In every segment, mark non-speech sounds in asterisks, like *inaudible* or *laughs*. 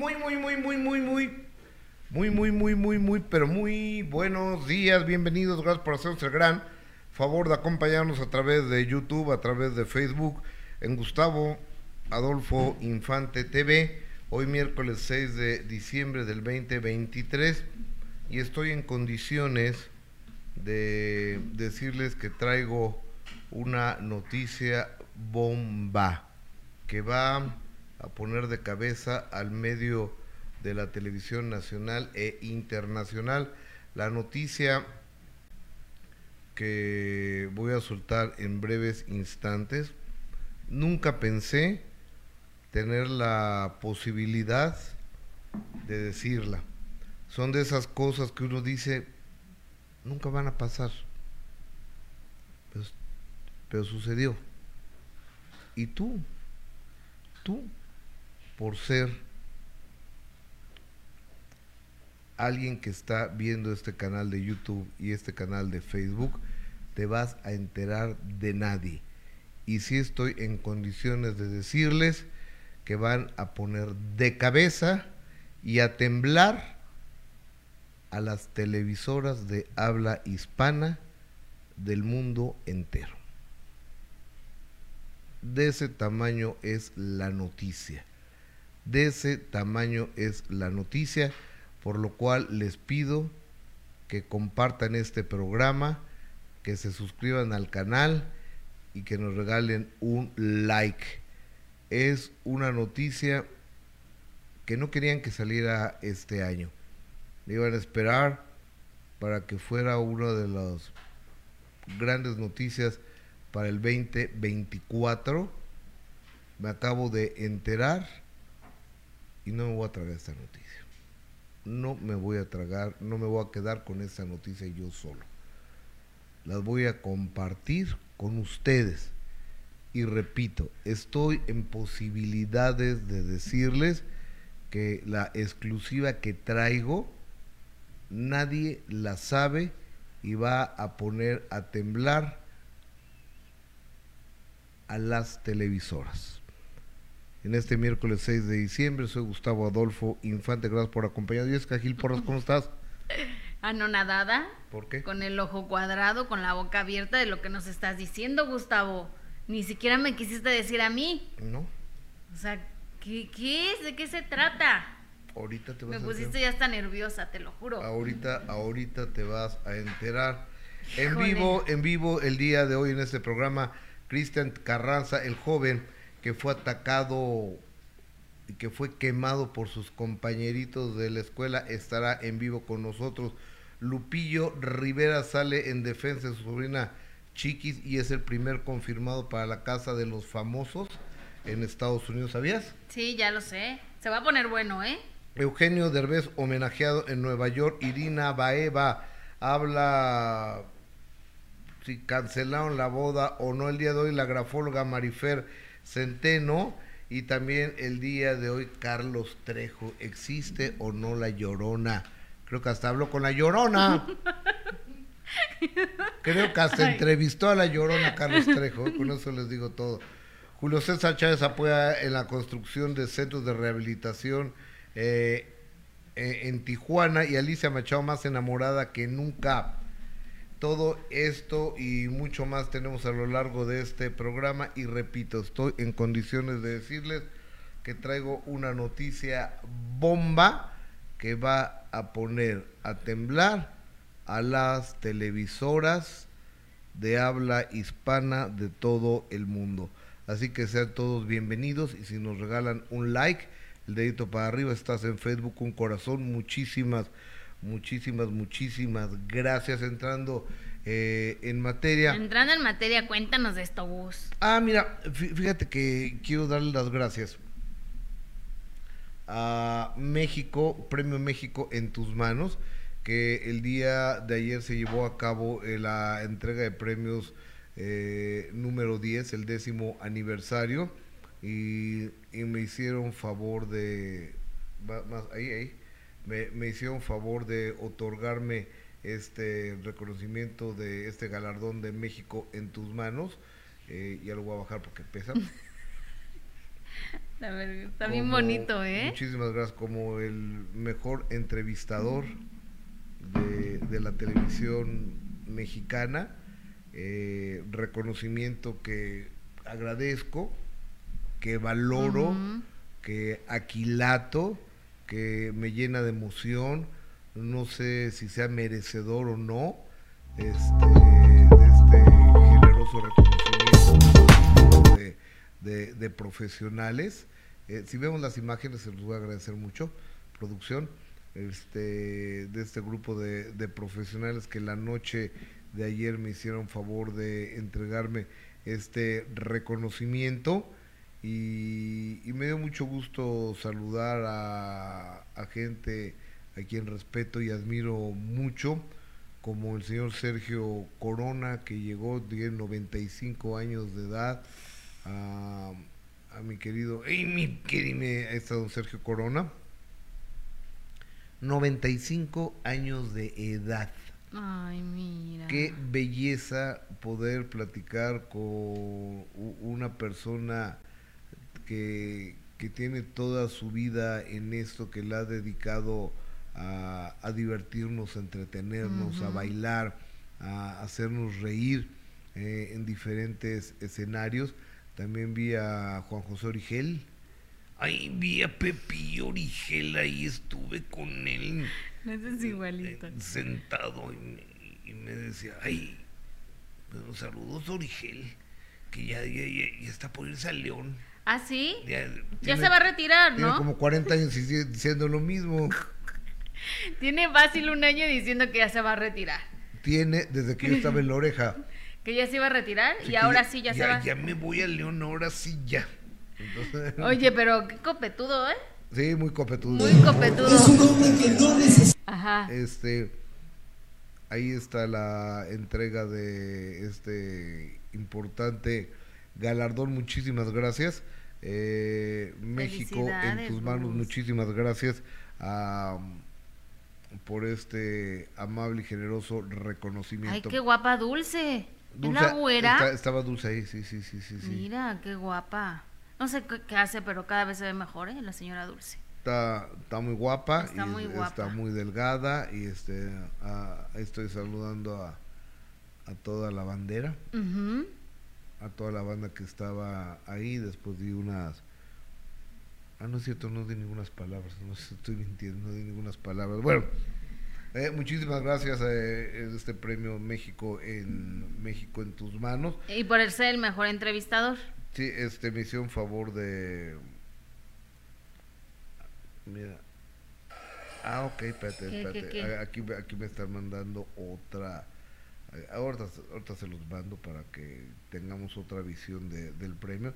Muy, muy, muy, muy, muy, muy. Muy, muy, muy, muy, muy, pero muy buenos días, bienvenidos, gracias por hacernos el gran favor de acompañarnos a través de YouTube, a través de Facebook, en Gustavo Adolfo Infante TV, hoy miércoles 6 de diciembre del 2023, y estoy en condiciones de decirles que traigo una noticia bomba que va a poner de cabeza al medio de la televisión nacional e internacional. La noticia que voy a soltar en breves instantes, nunca pensé tener la posibilidad de decirla. Son de esas cosas que uno dice, nunca van a pasar. Pero, pero sucedió. ¿Y tú? Tú, por ser alguien que está viendo este canal de YouTube y este canal de Facebook, te vas a enterar de nadie. Y si estoy en condiciones de decirles que van a poner de cabeza y a temblar a las televisoras de habla hispana del mundo entero. De ese tamaño es la noticia. De ese tamaño es la noticia, por lo cual les pido que compartan este programa, que se suscriban al canal y que nos regalen un like. Es una noticia que no querían que saliera este año. Le iban a esperar para que fuera una de las grandes noticias para el 2024. Me acabo de enterar y no me voy a tragar esta noticia. No me voy a tragar, no me voy a quedar con esta noticia yo solo. Las voy a compartir con ustedes. Y repito, estoy en posibilidades de decirles que la exclusiva que traigo, nadie la sabe y va a poner a temblar a las televisoras. En este miércoles 6 de diciembre soy Gustavo Adolfo Infante, gracias por acompañarnos. Jessica Gil Porras, ¿cómo estás? *laughs* Anonadada. ¿Por qué? Con el ojo cuadrado, con la boca abierta de lo que nos estás diciendo, Gustavo. Ni siquiera me quisiste decir a mí. No, O sea, ¿qué, qué es? ¿De qué se trata? ahorita te vas Me a pusiste enterar. ya hasta nerviosa, te lo juro. Ahorita, ahorita te vas a enterar. En vivo, en vivo el día de hoy en este programa, Cristian Carranza, el joven que fue atacado y que fue quemado por sus compañeritos de la escuela, estará en vivo con nosotros. Lupillo Rivera sale en defensa de su sobrina Chiquis y es el primer confirmado para la Casa de los Famosos en Estados Unidos. ¿Sabías? Sí, ya lo sé. Se va a poner bueno, ¿eh? Eugenio Derbez homenajeado en Nueva York. Irina Baeva habla si cancelaron la boda o no el día de hoy. La grafóloga Marifer Centeno. Y también el día de hoy Carlos Trejo. ¿Existe o no la llorona? Creo que hasta habló con la llorona. *laughs* Creo que hasta Ay. entrevistó a la llorona Carlos Trejo. Con eso les digo todo. Julio César Chávez apoya en la construcción de centros de rehabilitación eh, eh, en Tijuana y Alicia Machado más enamorada que nunca. Todo esto y mucho más tenemos a lo largo de este programa y repito, estoy en condiciones de decirles que traigo una noticia bomba que va a poner a temblar a las televisoras de habla hispana de todo el mundo. Así que sean todos bienvenidos y si nos regalan un like, el dedito para arriba, estás en Facebook, un corazón, muchísimas, muchísimas, muchísimas gracias entrando eh, en materia. Entrando en materia, cuéntanos de esto, Gus. Ah, mira, fí- fíjate que quiero darle las gracias a México, Premio México en tus manos, que el día de ayer se llevó a cabo eh, la entrega de premios eh, número 10, el décimo aniversario, y, y me hicieron favor de, más, ahí, ahí, me, me hicieron favor de otorgarme este reconocimiento de este galardón de México en tus manos. Eh, ya lo voy a bajar porque pesa. *laughs* está bien bonito, ¿eh? Muchísimas gracias. Como el mejor entrevistador de, la televisión mexicana. Eh, reconocimiento que agradezco, que valoro, que aquilato, que me llena de emoción. No sé si sea merecedor o no este, de este generoso reconocimiento de, profesionales. Eh, si vemos las imágenes, se los voy a agradecer mucho, producción, este, de este grupo de, de profesionales que la noche de ayer me hicieron favor de entregarme este reconocimiento y, me dio mucho gusto saludar a, a, gente a quien respeto y admiro mucho, como el señor Sergio Corona, que llegó, de 95 años de edad, a, a mi querido, ¡Ey, mi querido! Está don Sergio Corona. 95 años de edad. Ay, mira. Qué belleza poder platicar con una persona que, tiene toda su vida en esto, que la ha dedicado a, divertirnos, a entretenernos, a bailar, a hacernos reír eh, en diferentes escenarios. También vi a Juan José Origel. Ay, vi a Pepi Origel, ahí estuve con él. es igualito. Eh, sentado y me, decía, ay, pero saludos Origel, que ya, ya, está por irse al León. ¿Ah, sí? Ya, se va a retirar, ¿no? Tiene como 40 años diciendo lo mismo. *laughs* tiene fácil un año diciendo que ya se va a retirar. Tiene, desde que yo estaba en la oreja. *laughs* que ya se iba a retirar y ahora sí ya, se va. Ya me voy al León, ahora sí ya. *laughs* Oye, pero qué copetudo, ¿eh? Sí, muy copetudo. Muy copetudo. Es un hombre que no Ajá. Este, ahí está la entrega de este importante galardón. Muchísimas gracias. Eh, México en tus manos. Muchísimas gracias por este amable y generoso reconocimiento. Ay, qué guapa Dulce. Dulce güera? estaba Dulce ahí, sí, sí, sí, sí. Mira, qué guapa. No sé qué, hace, pero cada vez se ve mejor, ¿eh? La señora Dulce. Está, está muy guapa. Está muy guapa. Está muy delgada y este, estoy saludando a, a toda la bandera. A toda la banda que estaba ahí. Después di unas... Ah, no es cierto, no di ninguna palabras. No estoy mintiendo, no di ninguna palabras. Bueno. Eh, muchísimas gracias a eh, este premio México en México en tus manos. Y por ser el mejor entrevistador. Sí, este, me hicieron favor de... Mira. Ah, ok, espérate, espérate. Aquí, aquí me están mandando otra... Ahorita, ahorita se los mando para que tengamos otra visión de, del premio.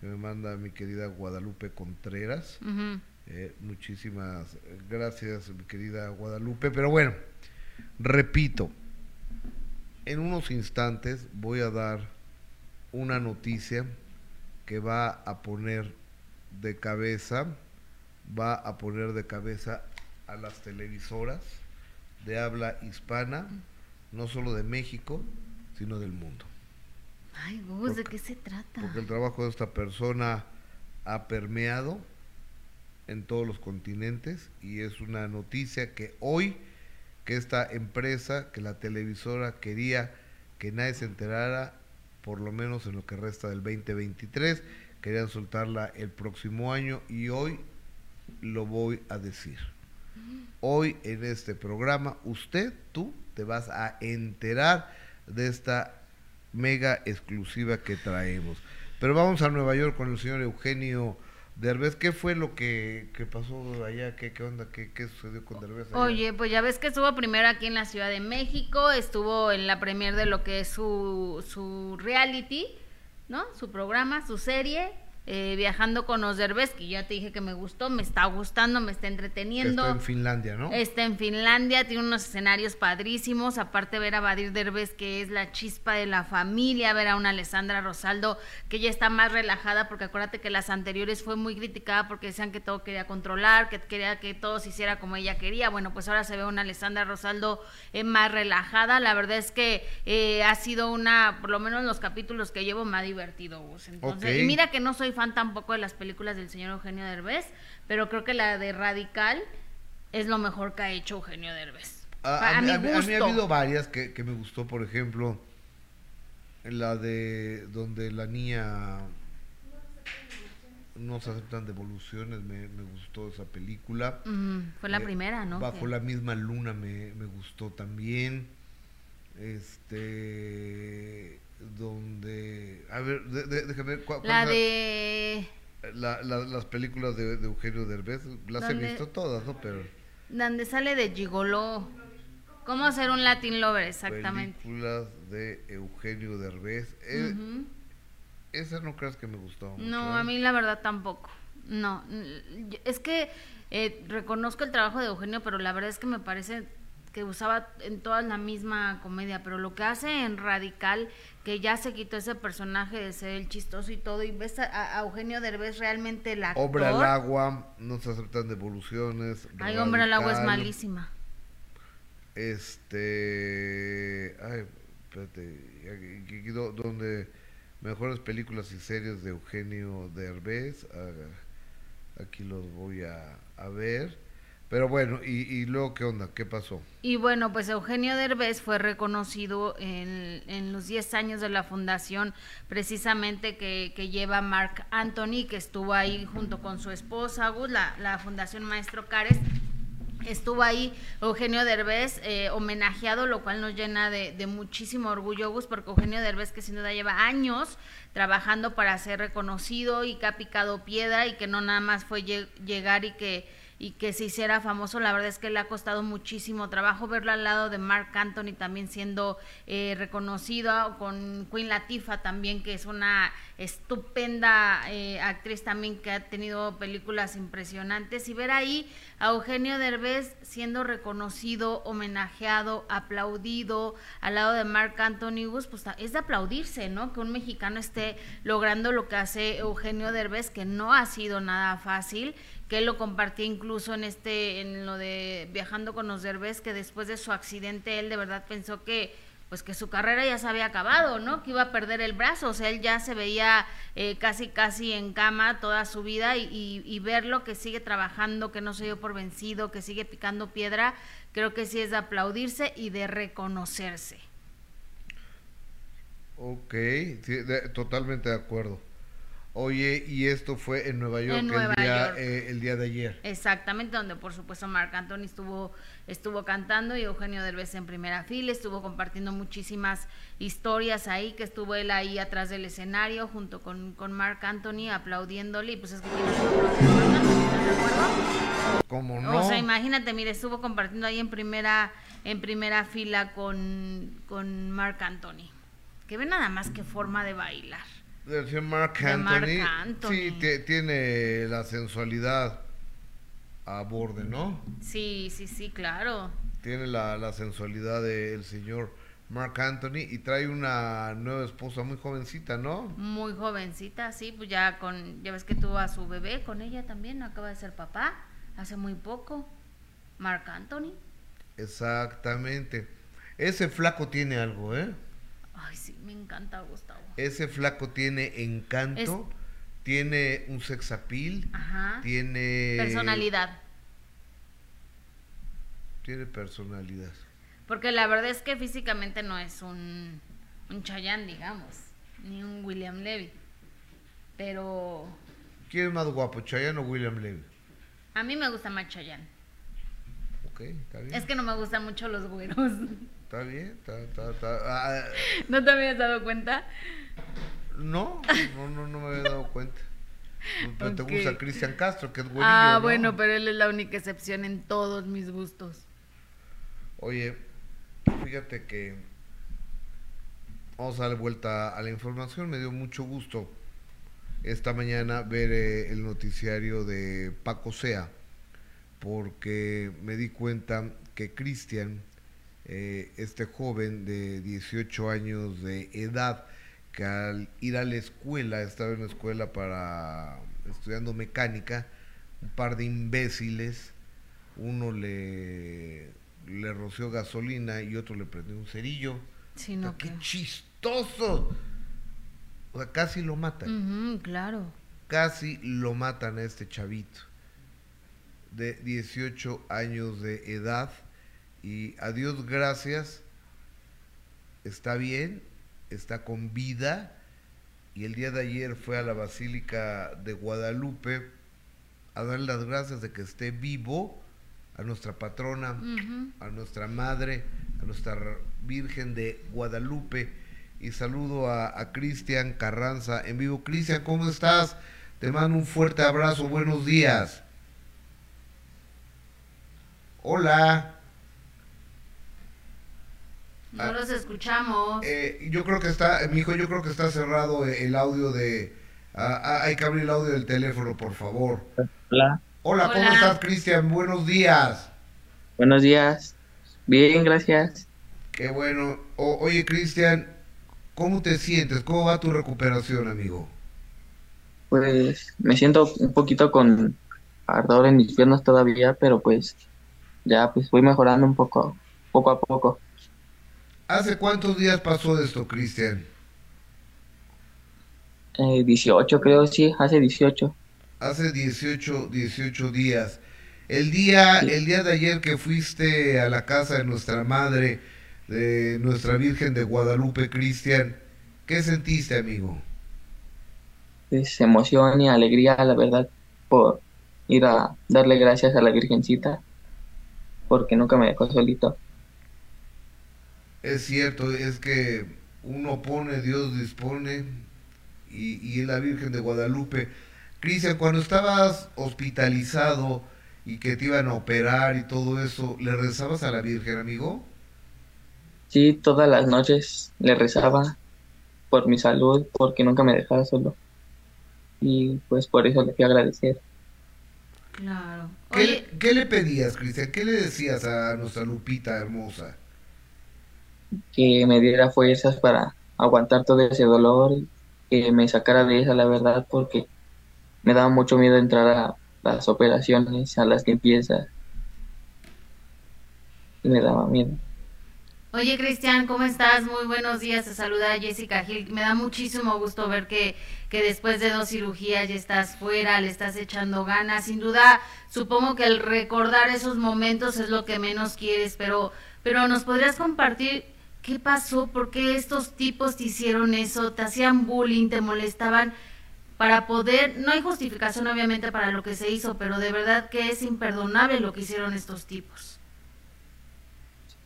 Que me manda mi querida Guadalupe Contreras. Eh, muchísimas gracias, mi querida Guadalupe. Pero bueno, repito, en unos instantes voy a dar una noticia que va a poner de cabeza, va a poner de cabeza a las televisoras de habla hispana, no solo de México, sino del mundo. Ay, Gus, ¿de qué se trata? Porque el trabajo de esta persona ha permeado en todos los continentes y es una noticia que hoy, que esta empresa, que la televisora quería que nadie se enterara, por lo menos en lo que resta del 2023. Querían soltarla el próximo año y hoy lo voy a decir. Hoy en este programa, usted, tú, te vas a enterar de esta mega exclusiva que traemos. Pero vamos a Nueva York con el señor Eugenio Derbez, ¿qué fue lo que, pasó allá? ¿Qué, qué onda? ¿Qué, ¿Qué, sucedió con Derbez allá? Oye, pues ya ves que estuvo primero aquí en la Ciudad de México, estuvo en la premier de lo que es su, su reality, ¿no? Su programa, su serie, eh, viajando con que ya te dije que me gustó, me está gustando, me está entreteniendo. Está en Finlandia, ¿no? Está en Finlandia, tiene unos escenarios padrísimos, aparte ver a Badir Derbez, que es la chispa de la familia, ver a una Alessandra Rosaldo, que ya está más relajada, porque acuérdate que las anteriores fue muy criticada porque decían que todo quería controlar, que quería que todo se hiciera como ella quería. Bueno, pues ahora se ve una Alessandra Rosaldo eh, más relajada, la verdad es que eh, ha sido una, por lo menos los capítulos que llevo, me ha divertido, Entonces, y mira que no soy fan tampoco de las películas del señor Eugenio Derbez, pero creo que la de Radical es lo mejor que ha hecho Eugenio Derbez. A, mí, ha habido varias que, que me gustó, por ejemplo, la de donde la niña no se aceptan devoluciones, me, me gustó esa película. fue la eh, primera, ¿no? Bajo la misma luna me, me, gustó también. Este, donde, a ver, déjame ver. la de... La, las películas de, Eugenio Derbez, las he visto todas, ¿no? Pero... Donde sale de Gigoló. ¿Cómo hacer un Latin Lover? Exactamente. Películas de Eugenio Derbez. Eh, esa no creas que me gustó. no, a ¿eh? mí la verdad tampoco. No, es que eh, reconozco el trabajo de Eugenio, pero la verdad es que me parece que usaba en todas la misma comedia, pero lo que hace en Radical, que ya se quitó ese personaje de ser el chistoso y todo, y ves a, Eugenio Derbez realmente la Obra al agua, no se aceptan devoluciones. Ay, Hombre al agua es malísima. Este... Ay, espérate, donde Mejores películas y series de Eugenio Derbez. Ah, aquí los voy a, ver. Pero bueno, y, luego qué onda? ¿Qué pasó? Y bueno, pues Eugenio Derbez fue reconocido en, en los 10 años de la fundación precisamente que, que, lleva Mark Anthony, que estuvo ahí junto con su esposa, Gus, la, la Fundación Maestro Cares Estuvo ahí Eugenio Derbez eh, homenajeado, lo cual nos llena de, muchísimo orgullo, Gus, porque Eugenio Derbez, que sin duda lleva años trabajando para ser reconocido y que ha picado piedra y que no nada más fue llegar y que y que se hiciera famoso, la verdad es que le ha costado muchísimo trabajo verlo al lado de Mark Anthony también siendo eh, reconocido, con Queen Latifah también, que es una estupenda eh, actriz también que ha tenido películas impresionantes, y ver ahí a Eugenio Derbez siendo reconocido, homenajeado, aplaudido al lado de Mark Anthony, pues es de aplaudirse, ¿no? Que un mexicano esté logrando lo que hace Eugenio Derbez, que no ha sido nada fácil que él lo compartía incluso en este en lo de viajando con los derbés que después de su accidente él de verdad pensó que pues que su carrera ya se había acabado, ¿no? Que iba a perder el brazo, o sea, él ya se veía eh, casi casi en cama toda su vida y, y, verlo que sigue trabajando, que no se dio por vencido, que sigue picando piedra, creo que sí es de aplaudirse y de reconocerse. Ok, totalmente de acuerdo. Oye, y esto fue en Nueva York, el, día, eh, el, día, de ayer. Exactamente, donde por supuesto Marc Anthony estuvo, estuvo cantando y Eugenio Derbez en primera fila, estuvo compartiendo muchísimas historias ahí, que estuvo él ahí atrás del escenario junto con, con Marc Anthony aplaudiéndole y pues es que ¿Cómo no? O sea, imagínate, mire, estuvo compartiendo ahí en primera, en primera fila con, con Marc Anthony. Que ve nada más que forma de bailar. Del señor Mark Anthony. Sí, tiene la sensualidad a borde, ¿no? Sí, sí, sí, claro. Tiene la, la sensualidad del señor Mark Anthony y trae una nueva esposa muy jovencita, ¿no? Muy jovencita, sí, pues ya con, ya ves que tuvo a su bebé con ella también, acaba de ser papá, hace muy poco. Mark Anthony. Exactamente. Ese flaco tiene algo, ¿eh? Ay, sí, me encanta Gustavo. Ese flaco tiene encanto, tiene un sex appeal, tiene... Personalidad. Tiene personalidad. Porque la verdad es que físicamente no es un, un Chayanne, digamos, ni un William Levy. Pero... ¿Quién es más guapo, Chayanne o William Levy? A mí me gusta más Chayanne. Ok, está bien. Es que no me gustan mucho los güeros. *laughs* Está bien, está, está, está. Ah, ¿No te habías dado cuenta? No, no, no, no me había dado cuenta. Pero te gusta Cristian Castro, que es buenísimo. Ah, bueno, pero él es la única excepción en todos mis gustos. Oye, fíjate que vamos a darle vuelta a la información. Me dio mucho gusto esta mañana ver eh, el noticiario de Paco Sea, porque me di cuenta que Cristian eh, este joven de 18 años de edad que al ir a la escuela, estaba en la escuela para estudiando mecánica, un par de imbéciles, uno le, le roció gasolina y otro le prendió un cerillo. Sí, no, ¡Qué chistoso! O sea, casi lo matan. claro. casi lo matan a este chavito de 18 años de edad y a Dios gracias, está bien, está con vida y el día de ayer fue a la Basílica de Guadalupe a dar las gracias de que esté vivo a nuestra patrona, a nuestra madre, a nuestra Virgen de Guadalupe. Y saludo a, Cristian Carranza en vivo. Cristian, ¿cómo estás? Te mando un fuerte abrazo, buenos días. Hola. No los escuchamos. Eh, yo creo que está, mi hijo, yo creo que está cerrado el audio de... Ah, ah, hay que abrir el audio del teléfono, por favor. Hola. Hola, ¿cómo estás, Cristian? Buenos días. Buenos días. Bien, gracias. Qué bueno. oye, Cristian, ¿cómo te sientes? ¿Cómo va tu recuperación, amigo? Pues me siento un poquito con ardor en mis piernas todavía, pero pues ya pues voy mejorando un poco, poco a poco. ¿Hace cuántos días pasó esto, Cristian? Eh, 18 creo, sí, hace 18 hace 18, 18 días. El día, el día de ayer que fuiste a la casa de nuestra madre, de nuestra Virgen de Guadalupe, Cristian, ¿qué sentiste, amigo? Pues emoción y alegría, la verdad, por ir a darle gracias a la Virgencita, porque nunca me dejó solito. Es cierto, es que uno pone, Dios dispone, y, y la Virgen de Guadalupe Cristian, cuando estabas hospitalizado y que te iban a operar y todo eso, ¿le rezabas a la Virgen, amigo? Sí, todas las noches le rezaba por mi salud, porque nunca me dejaba solo. Y pues por eso le fui a agradecer. Claro. ¿Qué, ¿Qué, le pedías, Cristian? ¿Qué le decías a nuestra Lupita hermosa? Que me diera fuerzas para aguantar todo ese dolor, que me sacara de esa, la verdad, porque me daba mucho miedo entrar a las operaciones, a las limpiezas. Me daba miedo. Oye, Cristian, ¿cómo estás? Muy buenos días. Te saluda Jessica Gil. Me da muchísimo gusto ver que, que después de dos cirugías ya estás fuera, le estás echando ganas. Sin duda, supongo que el recordar esos momentos es lo que menos quieres, pero, pero ¿nos podrías compartir qué pasó? ¿Por qué estos tipos te hicieron eso? ¿Te hacían bullying? ¿Te molestaban? para poder, no hay justificación obviamente para lo que se hizo, pero de verdad que es imperdonable lo que hicieron estos tipos.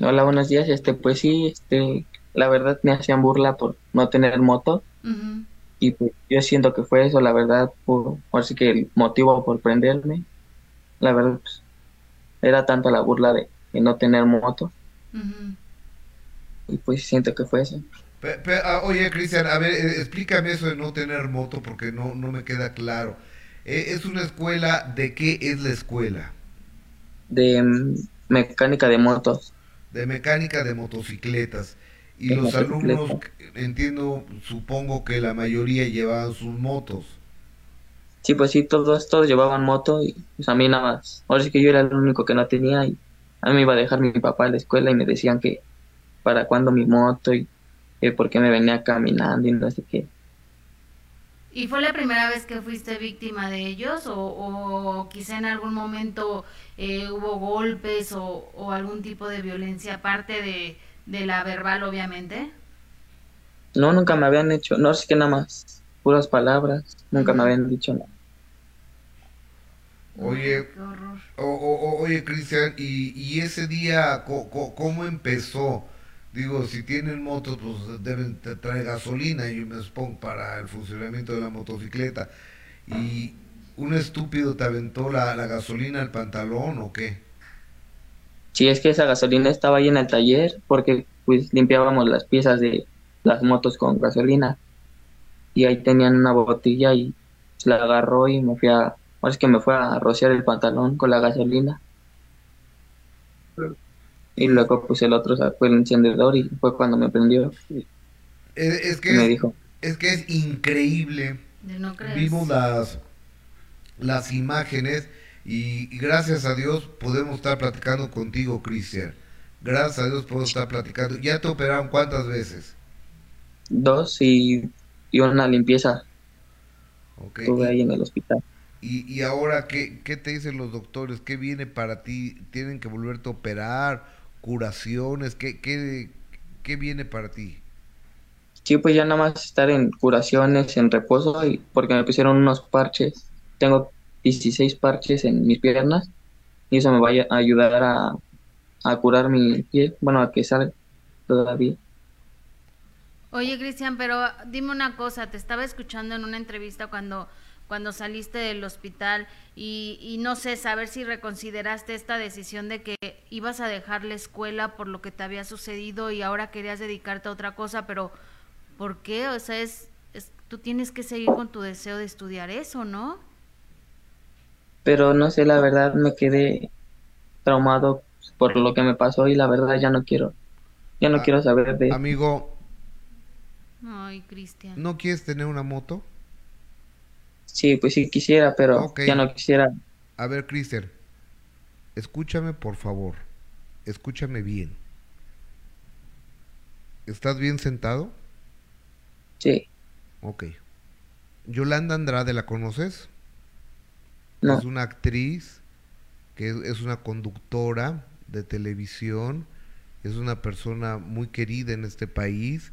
Hola, buenos días. Este, pues sí, este, la verdad me hacían burla por no tener moto. Y pues yo siento que fue eso, la verdad, por, así que el motivo por prenderme, la verdad, pues, era tanto la burla de, no tener moto. Y pues siento que fue eso. Ah, oye, Cristian, a ver, eh, explícame eso de no tener moto porque no, no me queda claro. Eh, ¿Es una escuela? ¿De qué es la escuela? De mm, mecánica de motos. De mecánica de motocicletas. Y los alumnos, entiendo, supongo que la mayoría llevaban sus motos. Sí, pues sí, todos, todos llevaban moto y pues a mí nada más. Ahora sí que yo era el único que no tenía y a mí me iba a dejar mi papá en la escuela y me decían que para cuándo mi moto y porque por qué me venía caminando y no sé qué. ¿Y fue la primera vez que fuiste víctima de ellos o, quizá en algún momento eh, hubo golpes o, algún tipo de violencia aparte de, de, la verbal, obviamente? No, nunca me habían hecho, no sé qué nada más, puras palabras, nunca me habían dicho nada. Oye, oye Cristian, ¿y, ¿y ese día cómo empezó? Digo, si tienen motos, pues deben traer gasolina, y me supongo, para el funcionamiento de la motocicleta. ¿Y un estúpido te aventó la, gasolina al pantalón o qué? Sí, es que esa gasolina estaba ahí en el taller porque pues limpiábamos las piezas de las motos con gasolina y ahí tenían una botella y la agarró y me fui a, es que me fue a rociar el pantalón con la gasolina y luego pues el otro sacó el encendedor y fue cuando me prendió. Es, que, me es, dijo. es que es increíble. Vimos las, las imágenes y, gracias a Dios podemos estar platicando contigo, Cristian. Gracias a Dios podemos estar platicando. ¿Ya te operaron cuántas veces? Dos y, y una limpieza. Estuve ahí en el hospital. ¿Y, y ahora ¿qué, qué te dicen los doctores? ¿Qué viene para ti? ¿Tienen que volverte a operar? ¿Curaciones? ¿Qué, qué, qué viene para ti? Sí, pues ya nada más estar en curaciones, en reposo, y porque me pusieron unos parches. Tengo 16 parches en mis piernas y eso me va a ayudar a, a curar mi pie, bueno, a que salga todavía. Oye, Cristian, pero dime una cosa, te estaba escuchando en una entrevista cuando, cuando saliste del hospital y, y no sé, saber si reconsideraste esta decisión de que ibas a dejar la escuela por lo que te había sucedido y ahora querías dedicarte a otra cosa, pero ¿por qué? O sea, es, es tú tienes que seguir con tu deseo de estudiar eso, ¿no? Pero no sé, la verdad me quedé traumado por lo que me pasó y la verdad ya no quiero, ya no Ah, quiero saber de Amigo, Ay, Cristian. ¿no quieres tener una moto? Sí, pues sí quisiera, pero ya no quisiera. A ver, Cristian, escúchame por favor, escúchame bien. ¿Estás bien sentado? Sí, Ok. Yolanda Andrade, ¿la conoces? no, Es una actriz, que es, una conductora de televisión, es una persona muy querida en este país.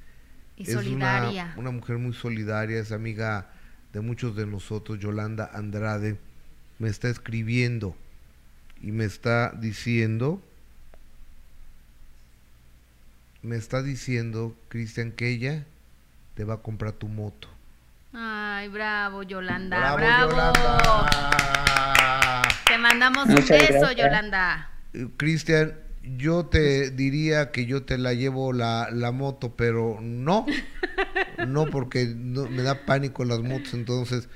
Y es una- solidaria. Una, mujer muy solidaria, es amiga de muchos de nosotros, Yolanda Andrade. Me está escribiendo y me está diciendo, me está diciendo, Cristian, que ella te va a comprar tu moto. Ay, bravo, Yolanda, bravo. Yolanda! Te mandamos un beso, gracias. Yolanda. Eh, Cristian, yo te diría que yo te la llevo la, la moto, pero no, *laughs* no porque no- me da pánico las motos, entonces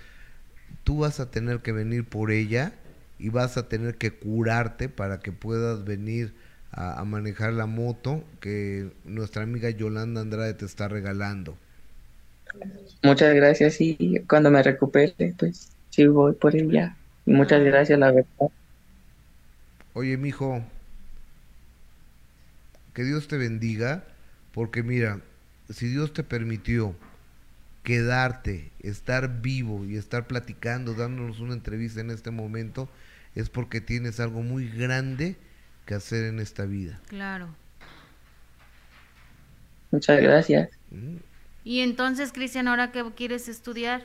tú vas a tener que venir por ella y vas a tener que curarte para que puedas venir a, a manejar la moto que nuestra amiga Yolanda Andrade te está regalando. muchas gracias y cuando me recupere, pues sí voy por ella. Muchas gracias, la verdad. Oye, mijo, que Dios te bendiga, porque mira, si Dios te permitió quedarte, estar vivo y estar platicando, dándonos una entrevista en este momento, es porque tienes algo muy grande que hacer en esta vida. Claro. Muchas gracias. ¿Mm? Y entonces, Cristian, ¿ahora qué quieres estudiar?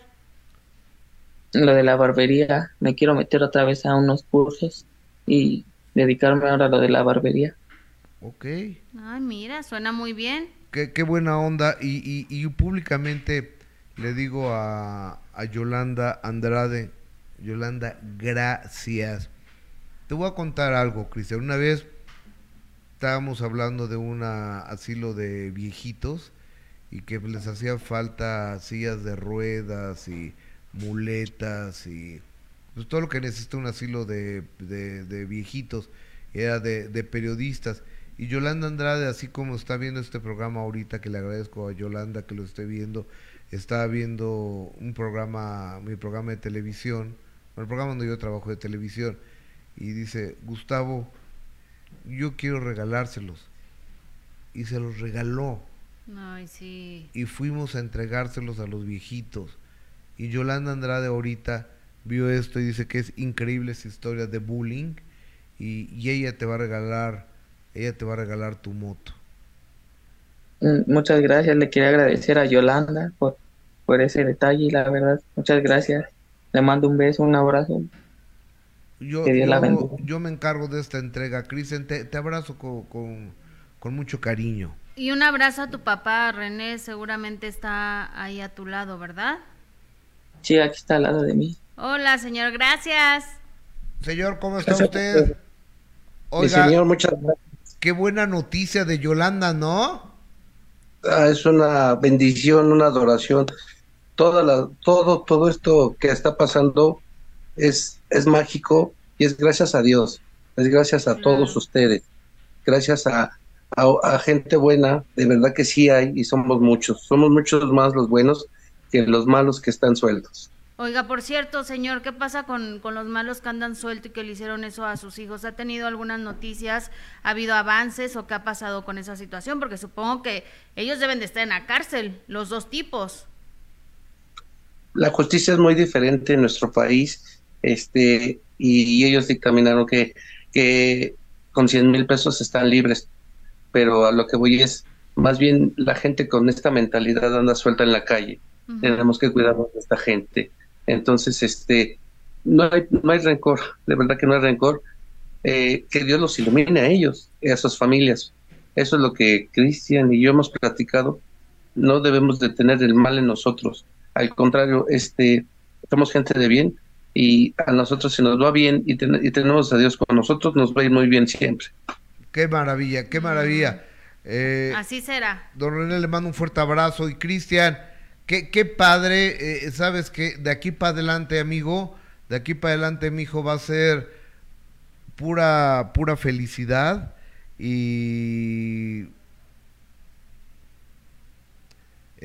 Lo de la barbería, me quiero meter otra vez a unos cursos y dedicarme ahora a lo de la barbería. Ok, Ay, mira, suena muy bien. Qué, buena onda. Y, públicamente le digo a, Yolanda Andrade, Yolanda, gracias. Te voy a contar algo, Cristian. Una vez estábamos hablando de un asilo de viejitos y que les hacía falta sillas de ruedas y muletas y pues, todo lo que necesita un asilo de, de- viejitos, era de periodistas. Y Yolanda Andrade, así como está viendo este programa ahorita, que le agradezco a Yolanda que lo esté viendo, está viendo un programa, mi programa de televisión, el programa donde yo trabajo de televisión, y dice, Gustavo, yo quiero regalárselos. Y se los regaló Ay, sí. y fuimos a entregárselos a los viejitos. Y Yolanda Andrade ahorita vio esto y dice que es increíble esa historia de bullying y, y ella te va a regalar, ella te va a regalar tu moto. Mm, Muchas gracias, le quería agradecer a Yolanda por, por ese detalle y la verdad, muchas gracias. Le mando un beso, un abrazo. Yo, Que Dios la yo, bendiga. yo me encargo de esta entrega. Cristian, te, te abrazo con, con, con mucho cariño. Y un abrazo a tu papá, René, seguramente está ahí a tu lado, ¿verdad? Sí, aquí está al lado de mí. Hola, señor, gracias. Señor, ¿cómo está Gracias, usted? Oiga, señor, muchas gracias. Qué buena noticia de Yolanda, ¿no? Ah, es una bendición, una adoración. Toda la, todo, todo esto que está pasando es, es mágico y es gracias a Dios. Es gracias a Claro. todos ustedes. Gracias a, a, a gente buena, de verdad que sí hay y somos muchos. Somos muchos más los buenos que los malos que están sueltos. Oiga, por cierto, señor, ¿qué pasa con, con los malos que andan sueltos y que le hicieron eso a sus hijos? ¿Ha tenido algunas noticias? ¿Ha habido avances o qué ha pasado con esa situación? Porque supongo que ellos deben de estar en la cárcel, los dos tipos. la justicia es muy diferente en nuestro país, este, y, ellos dictaminaron que, que con 100 mil pesos están libres, pero a lo que voy es, más bien la gente con esta mentalidad anda suelta en la calle, tenemos que cuidarnos de esta gente, entonces, este, no hay, no hay rencor, de verdad que no hay rencor, eh, que Dios los ilumine a ellos, a sus familias, eso es lo que Cristian y yo hemos platicado, no debemos de tener el mal en nosotros, al contrario, este, somos gente de bien y a nosotros si nos va bien y, tenemos a Dios con nosotros, nos va a ir muy bien siempre. Qué maravilla, qué maravilla. Eh, Así será. Don René le mando un fuerte abrazo y Cristian, qué, padre, eh, sabes que de aquí para adelante, amigo, de aquí para adelante mi hijo va a ser pura, pura felicidad y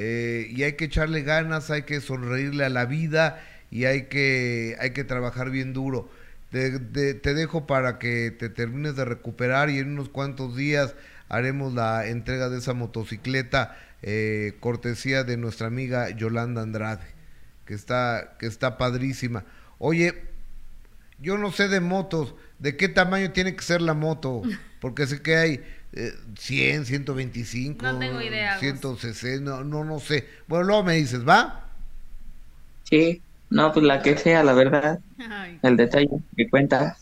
Eh, y hay que echarle ganas, hay que sonreírle a la vida y hay que, hay que trabajar bien duro. Te, te, dejo para que te termines de recuperar y en unos cuantos días haremos la entrega de esa motocicleta eh, cortesía de nuestra amiga Yolanda Andrade, que está, que está padrísima. Oye, yo no sé de motos, ¿de qué tamaño tiene que ser la moto? *laughs* Porque sé que hay 100, 125, no tengo idea, 160, no, no, no sé. Bueno, luego me dices, ¿va? Sí, no, pues la que sea, la verdad. El detalle que cuenta.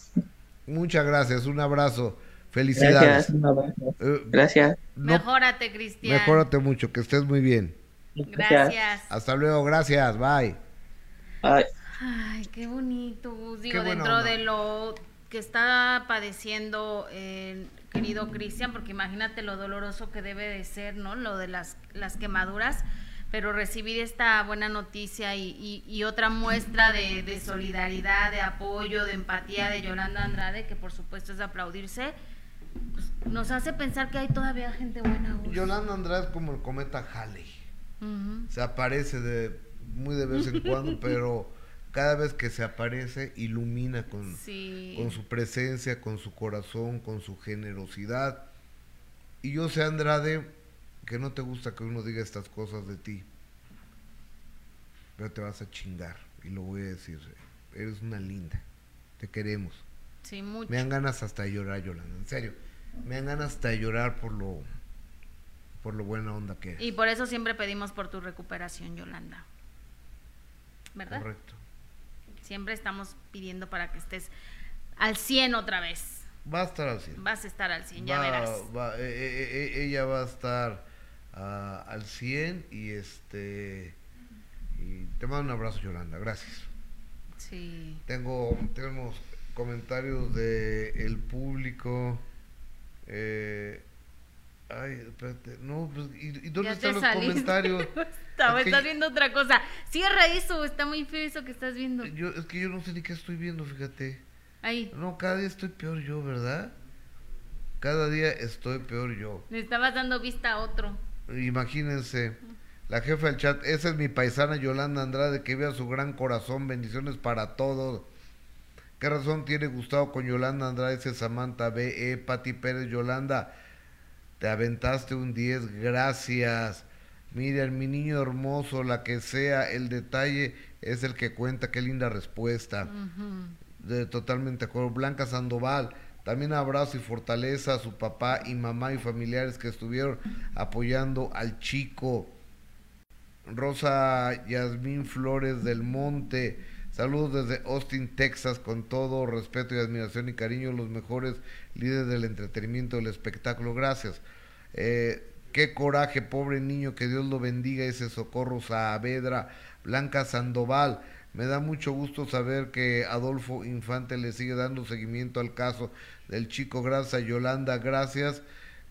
Muchas gracias, un abrazo. Felicidades. Gracias. Eh, mejórate, Cristian. Mejórate mucho, que estés muy bien. Gracias. Hasta luego, gracias, bye. Ay, qué bonito. Digo, dentro de lo que está padeciendo el querido Cristian, porque imagínate lo doloroso que debe de ser, ¿no? Lo de las, las quemaduras, pero recibir esta buena noticia y, y, otra muestra de, solidaridad, de apoyo, de empatía de Yolanda Andrade, que por supuesto es de aplaudirse, nos hace pensar que hay todavía gente buena. Yolanda Andrade es como el cometa Halley. Se aparece de muy de vez en cuando, *laughs* pero cada vez que se aparece ilumina con, con su presencia, con su corazón, con su generosidad. Y yo sé, Andrade, que no te gusta que uno diga estas cosas de ti, pero te vas a chingar, y lo voy a decir, eres una linda, te queremos. Sí, mucho. Me dan ganas hasta de llorar, Yolanda, en serio, me dan ganas hasta de llorar por lo, por lo buena onda que eres. Y por eso siempre pedimos por tu recuperación, Yolanda. ¿Verdad? Correcto. Siempre estamos pidiendo para que estés al 100 otra vez. Va a estar al 100. Vas a estar al 100, ya verás. Eh, eh, eh, ella va a estar ah, al 100 y este y te mando un abrazo Yolanda, gracias. Sí. Tengo tenemos comentarios de el público eh, Ay, espérate, no, pues, ¿y, dónde están los comentarios? *laughs* estás viendo otra cosa. Cierra eso, está muy feo eso que estás viendo. Yo, es que yo no sé ni qué estoy viendo, fíjate. Ahí. No, cada día estoy peor yo, ¿verdad? Cada día estoy peor yo. Le estabas dando vista a otro. Imagínense, la jefa del chat, esa es mi paisana Yolanda Andrade, que vea su gran corazón, bendiciones para todos. ¿Qué razón tiene Gustavo con Yolanda Andrade? Samantha B. E. Pati Pérez, Yolanda te aventaste un 10, gracias. Miren, mi niño hermoso, la que sea, el detalle es el que cuenta, qué linda respuesta. de, totalmente de acuerdo. Blanca Sandoval, también abrazo y fortaleza a su papá y mamá y familiares que estuvieron apoyando al chico. Rosa Yasmín Flores del Monte, saludos desde Austin, Texas, con todo respeto y admiración y cariño, los mejores líder del entretenimiento, del espectáculo. Gracias. Eh, qué coraje, pobre niño, que Dios lo bendiga, ese socorro Saavedra, Blanca Sandoval. Me da mucho gusto saber que Adolfo Infante le sigue dando seguimiento al caso del chico. Gracias Yolanda, gracias.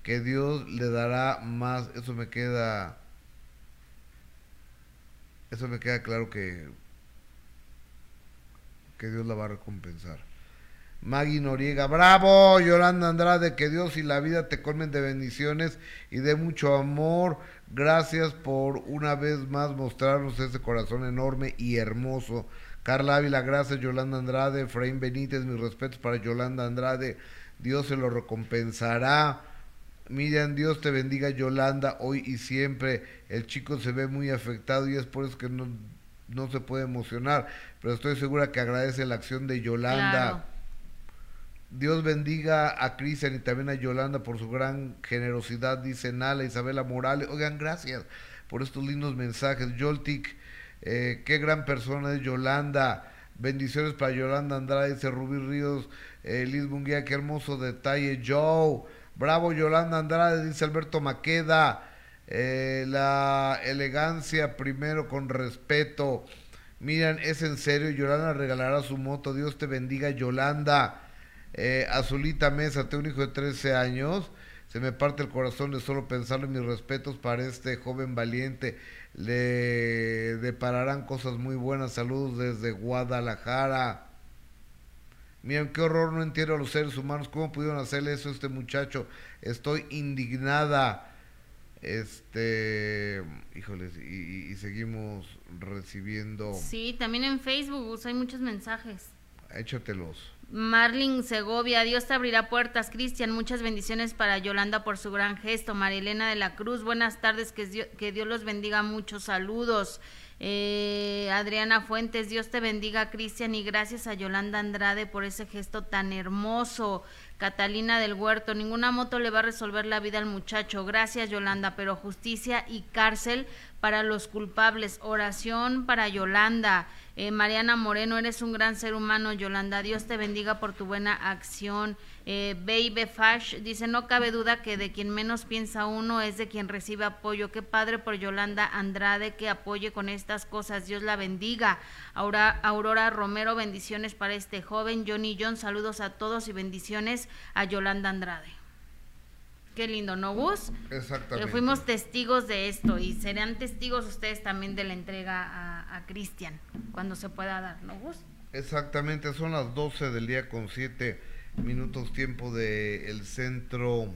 Que Dios le dará más. Eso me queda. Eso me queda claro que. Que Dios la va a recompensar. Maggie Noriega, bravo, Yolanda Andrade, que Dios y la vida te colmen de bendiciones y de mucho amor. Gracias por una vez más mostrarnos ese corazón enorme y hermoso. Carla Ávila, gracias Yolanda Andrade, Efraín Benítez, mis respetos para Yolanda Andrade, Dios se lo recompensará. Miriam, Dios te bendiga Yolanda, hoy y siempre. El chico se ve muy afectado y es por eso que no, no se puede emocionar, pero estoy segura que agradece la acción de Yolanda. Dios bendiga a Cristian y también a Yolanda por su gran generosidad, dice Nala, Isabela Morales. Oigan, gracias por estos lindos mensajes. Yoltik, eh, qué gran persona es Yolanda. Bendiciones para Yolanda Andrade, dice Rubí Ríos, eh, Liz Bunguía, qué hermoso detalle. Joe, bravo Yolanda Andrade, dice Alberto Maqueda. Eh, la elegancia primero con respeto. Miren, es en serio, Yolanda regalará su moto. Dios te bendiga, Yolanda. Eh, Azulita Mesa, tengo un hijo de 13 años. Se me parte el corazón de solo pensarlo en mis respetos para este joven valiente. Le depararán cosas muy buenas. Saludos desde Guadalajara. Miren, qué horror, no entiendo a los seres humanos. ¿Cómo pudieron hacerle eso a este muchacho? Estoy indignada. Este, híjoles, y, y seguimos recibiendo. Sí, también en Facebook hay muchos mensajes. Échatelos. Marlin Segovia, Dios te abrirá puertas. Cristian, muchas bendiciones para Yolanda por su gran gesto. Marilena de la Cruz, buenas tardes, que Dios, que Dios los bendiga, muchos saludos. Eh, Adriana Fuentes, Dios te bendiga, Cristian, y gracias a Yolanda Andrade por ese gesto tan hermoso. Catalina del Huerto, ninguna moto le va a resolver la vida al muchacho. Gracias, Yolanda, pero justicia y cárcel para los culpables. Oración para Yolanda. Eh, Mariana Moreno, eres un gran ser humano, Yolanda. Dios te bendiga por tu buena acción. Eh, Baby Fash dice, no cabe duda que de quien menos piensa uno es de quien recibe apoyo. Qué padre por Yolanda Andrade que apoye con estas cosas. Dios la bendiga. Aurora, Aurora Romero, bendiciones para este joven. Johnny John, saludos a todos y bendiciones a Yolanda Andrade. Qué lindo, ¿no, Gus? Exactamente. fuimos testigos de esto y serán testigos ustedes también de la entrega a, a Cristian cuando se pueda dar, ¿no, Gus? Exactamente, son las 12 del día con 7 minutos tiempo del el centro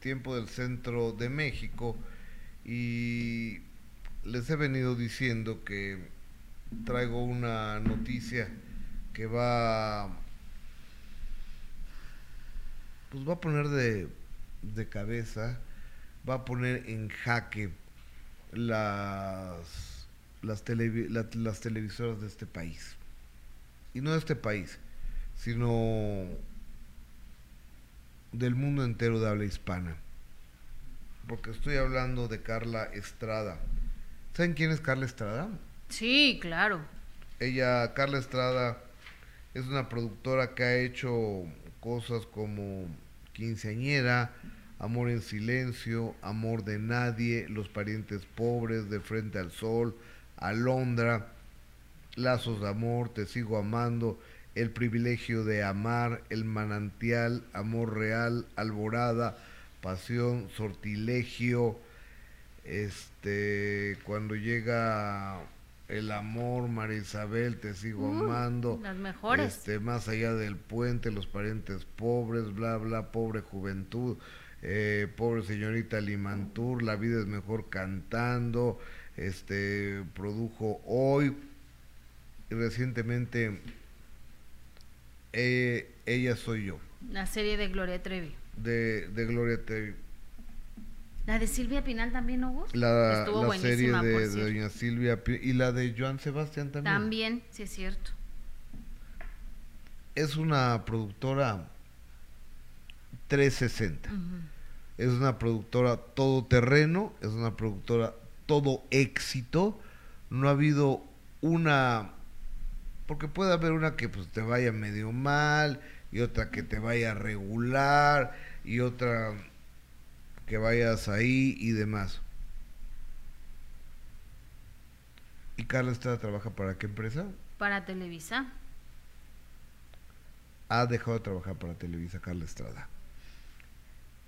tiempo del centro de México y les he venido diciendo que traigo una noticia que va pues va a poner de, de cabeza, va a poner en jaque las, las, las televisoras de este país. Y no de este país, sino del mundo entero de habla hispana. Porque estoy hablando de Carla Estrada. ¿Saben quién es Carla Estrada? Sí, claro. Ella, Carla Estrada, es una productora que ha hecho cosas como Quinceañera, Amor en Silencio, Amor de Nadie, Los Parientes Pobres, De Frente al Sol, Alondra, Lazos de Amor, Te Sigo Amando, El Privilegio de Amar, El Manantial, Amor Real, Alborada, Pasión, Sortilegio, este, cuando llega el amor, María Isabel, te sigo amando. Las mejores. Este, más allá del puente, los parientes pobres, bla, bla, pobre juventud, eh, pobre señorita Limantur, la vida es mejor cantando, este, produjo hoy, recientemente, eh, ella soy yo. La serie de Gloria Trevi. De, de Gloria Trevi la de Silvia Pinal también, ¿no, La, la serie de, Doña Silvia y la de Joan Sebastián también. También, sí es cierto. Es una productora 360. Es una productora todoterreno, es una productora todo éxito. No ha habido una porque puede haber una que pues te vaya medio mal y otra que te vaya regular y otra que vayas ahí y demás. ¿Y Carla Estrada trabaja para qué empresa? Para Televisa. Ha dejado de trabajar para Televisa, Carla Estrada.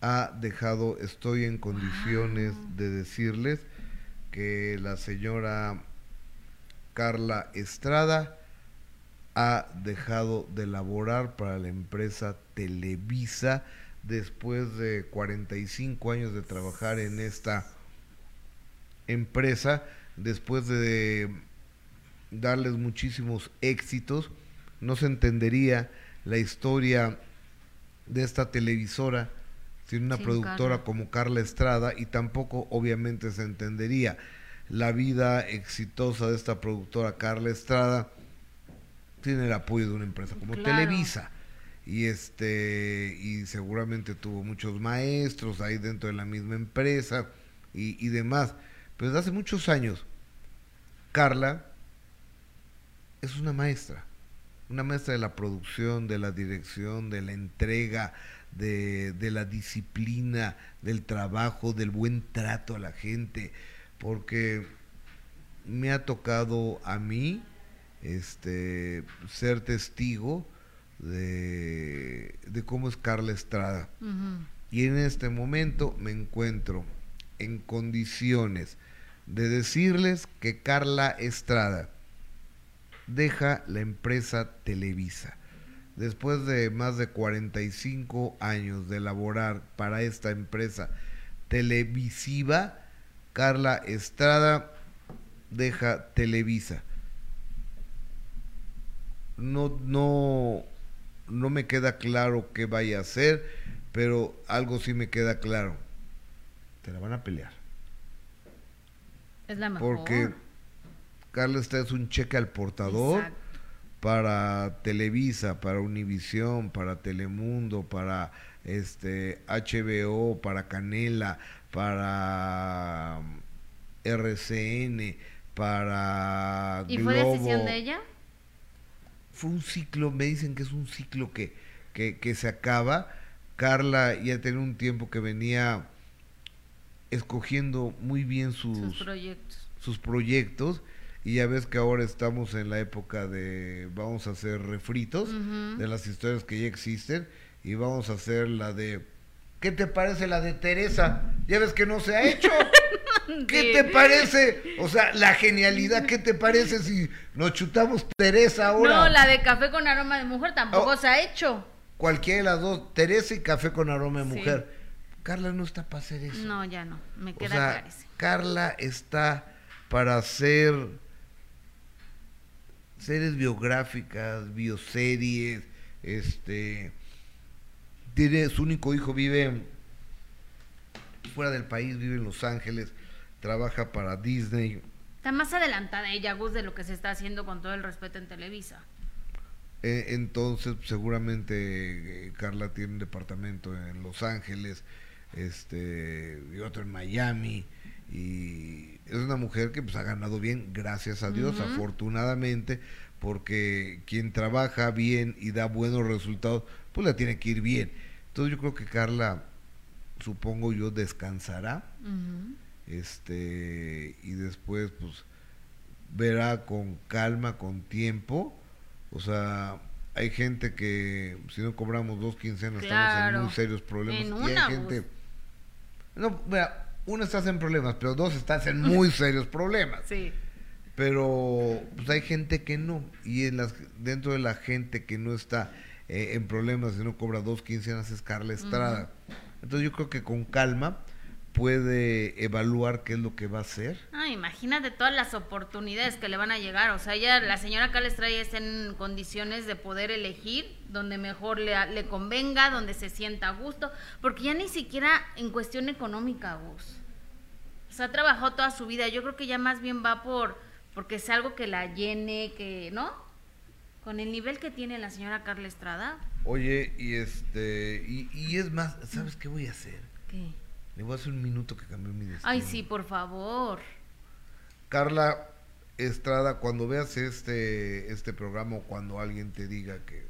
Ha dejado, estoy en condiciones de decirles que la señora Carla Estrada ha dejado de laborar para la empresa Televisa después de 45 años de trabajar en esta empresa, después de darles muchísimos éxitos, no se entendería la historia de esta televisora sin una productora como Carla Estrada y tampoco obviamente se entendería la vida exitosa de esta productora Carla Estrada tiene el apoyo de una empresa como Televisa. Y este y seguramente tuvo muchos maestros ahí dentro de la misma empresa y, y demás. Pero desde hace muchos años Carla es una maestra. Una maestra de la producción de la dirección de la entrega de, de la disciplina del trabajo del buen trato a la gente. Porque me ha tocado a mí este ser testigo de, cómo es Carla Estrada. Y en este momento me encuentro en condiciones de decirles que Carla Estrada deja la empresa Televisa. Después de más de 45 años de laborar para esta empresa televisiva, Carla Estrada deja Televisa. No, no, no me queda claro qué vaya a hacer, pero algo sí me queda claro. Te la van a pelear. Es la mejor. Porque Carla está es un cheque al portador para Televisa, para Univisión, para Telemundo, para este HBO, para Canela, para RCN, para ¿Y fue decisión de ella? Fue un ciclo, me dicen que es un ciclo que, que, se acaba. Carla ya tiene un tiempo que venía escogiendo muy bien sus, proyectos. sus proyectos y ya ves que ahora estamos en la época de vamos a hacer refritos de las historias que ya existen y vamos a hacer la de ¿qué te parece la de Teresa? Ya ves que no se ha hecho. *laughs* ¿Qué te parece? O sea, la genialidad, ¿qué te parece si nos chutamos Teresa ahora? No, la de café con aroma de mujer tampoco oh. se ha hecho. Cualquiera de las dos, Teresa y café con aroma de mujer. Carla no está para hacer eso. No, ya no, me queda o Carla está para hacer series biográficas, bioseries, este tiene su único hijo vive fuera del país, vive en Los Ángeles trabaja para Disney. Está más adelantada ella, Gus, de lo que se está haciendo con todo el respeto en Televisa. Eh, entonces, seguramente eh, Carla tiene un departamento en Los Ángeles, este, y otro en Miami, y es una mujer que pues ha ganado bien, gracias a Dios, afortunadamente, porque quien trabaja bien y da buenos resultados, pues la tiene que ir bien. Entonces yo creo que Carla, supongo yo, descansará este y después pues verá con calma, con tiempo, o sea, hay gente que si no cobramos dos quincenas estamos en muy serios problemas y hay gente no, vea, uno estás en problemas, pero dos estás en muy *laughs* serios problemas. Sí. Pero pues hay gente que no y en las dentro de la gente que no está eh, en problemas y no cobra dos quincenas es Carla Estrada. Entonces yo creo que con calma puede evaluar qué es lo que va a hacer. Ah, imagínate todas las oportunidades que le van a llegar. O sea, ya la señora Calestraya está en condiciones de poder elegir donde mejor le, le convenga, donde se sienta a gusto, porque ya ni siquiera en cuestión económica, Gus. O sea, ha trabajado toda su vida. Yo creo que ya más bien va por porque es algo que la llene, que, ¿no? Con el nivel que tiene la señora Carla Estrada. Oye, y este, y, y es más, ¿sabes qué voy a hacer? ¿Qué? Le voy a hacer un minuto que cambió mi destino. Ay, sí, por favor. Carla Estrada, cuando veas este, este programa o cuando alguien te diga que...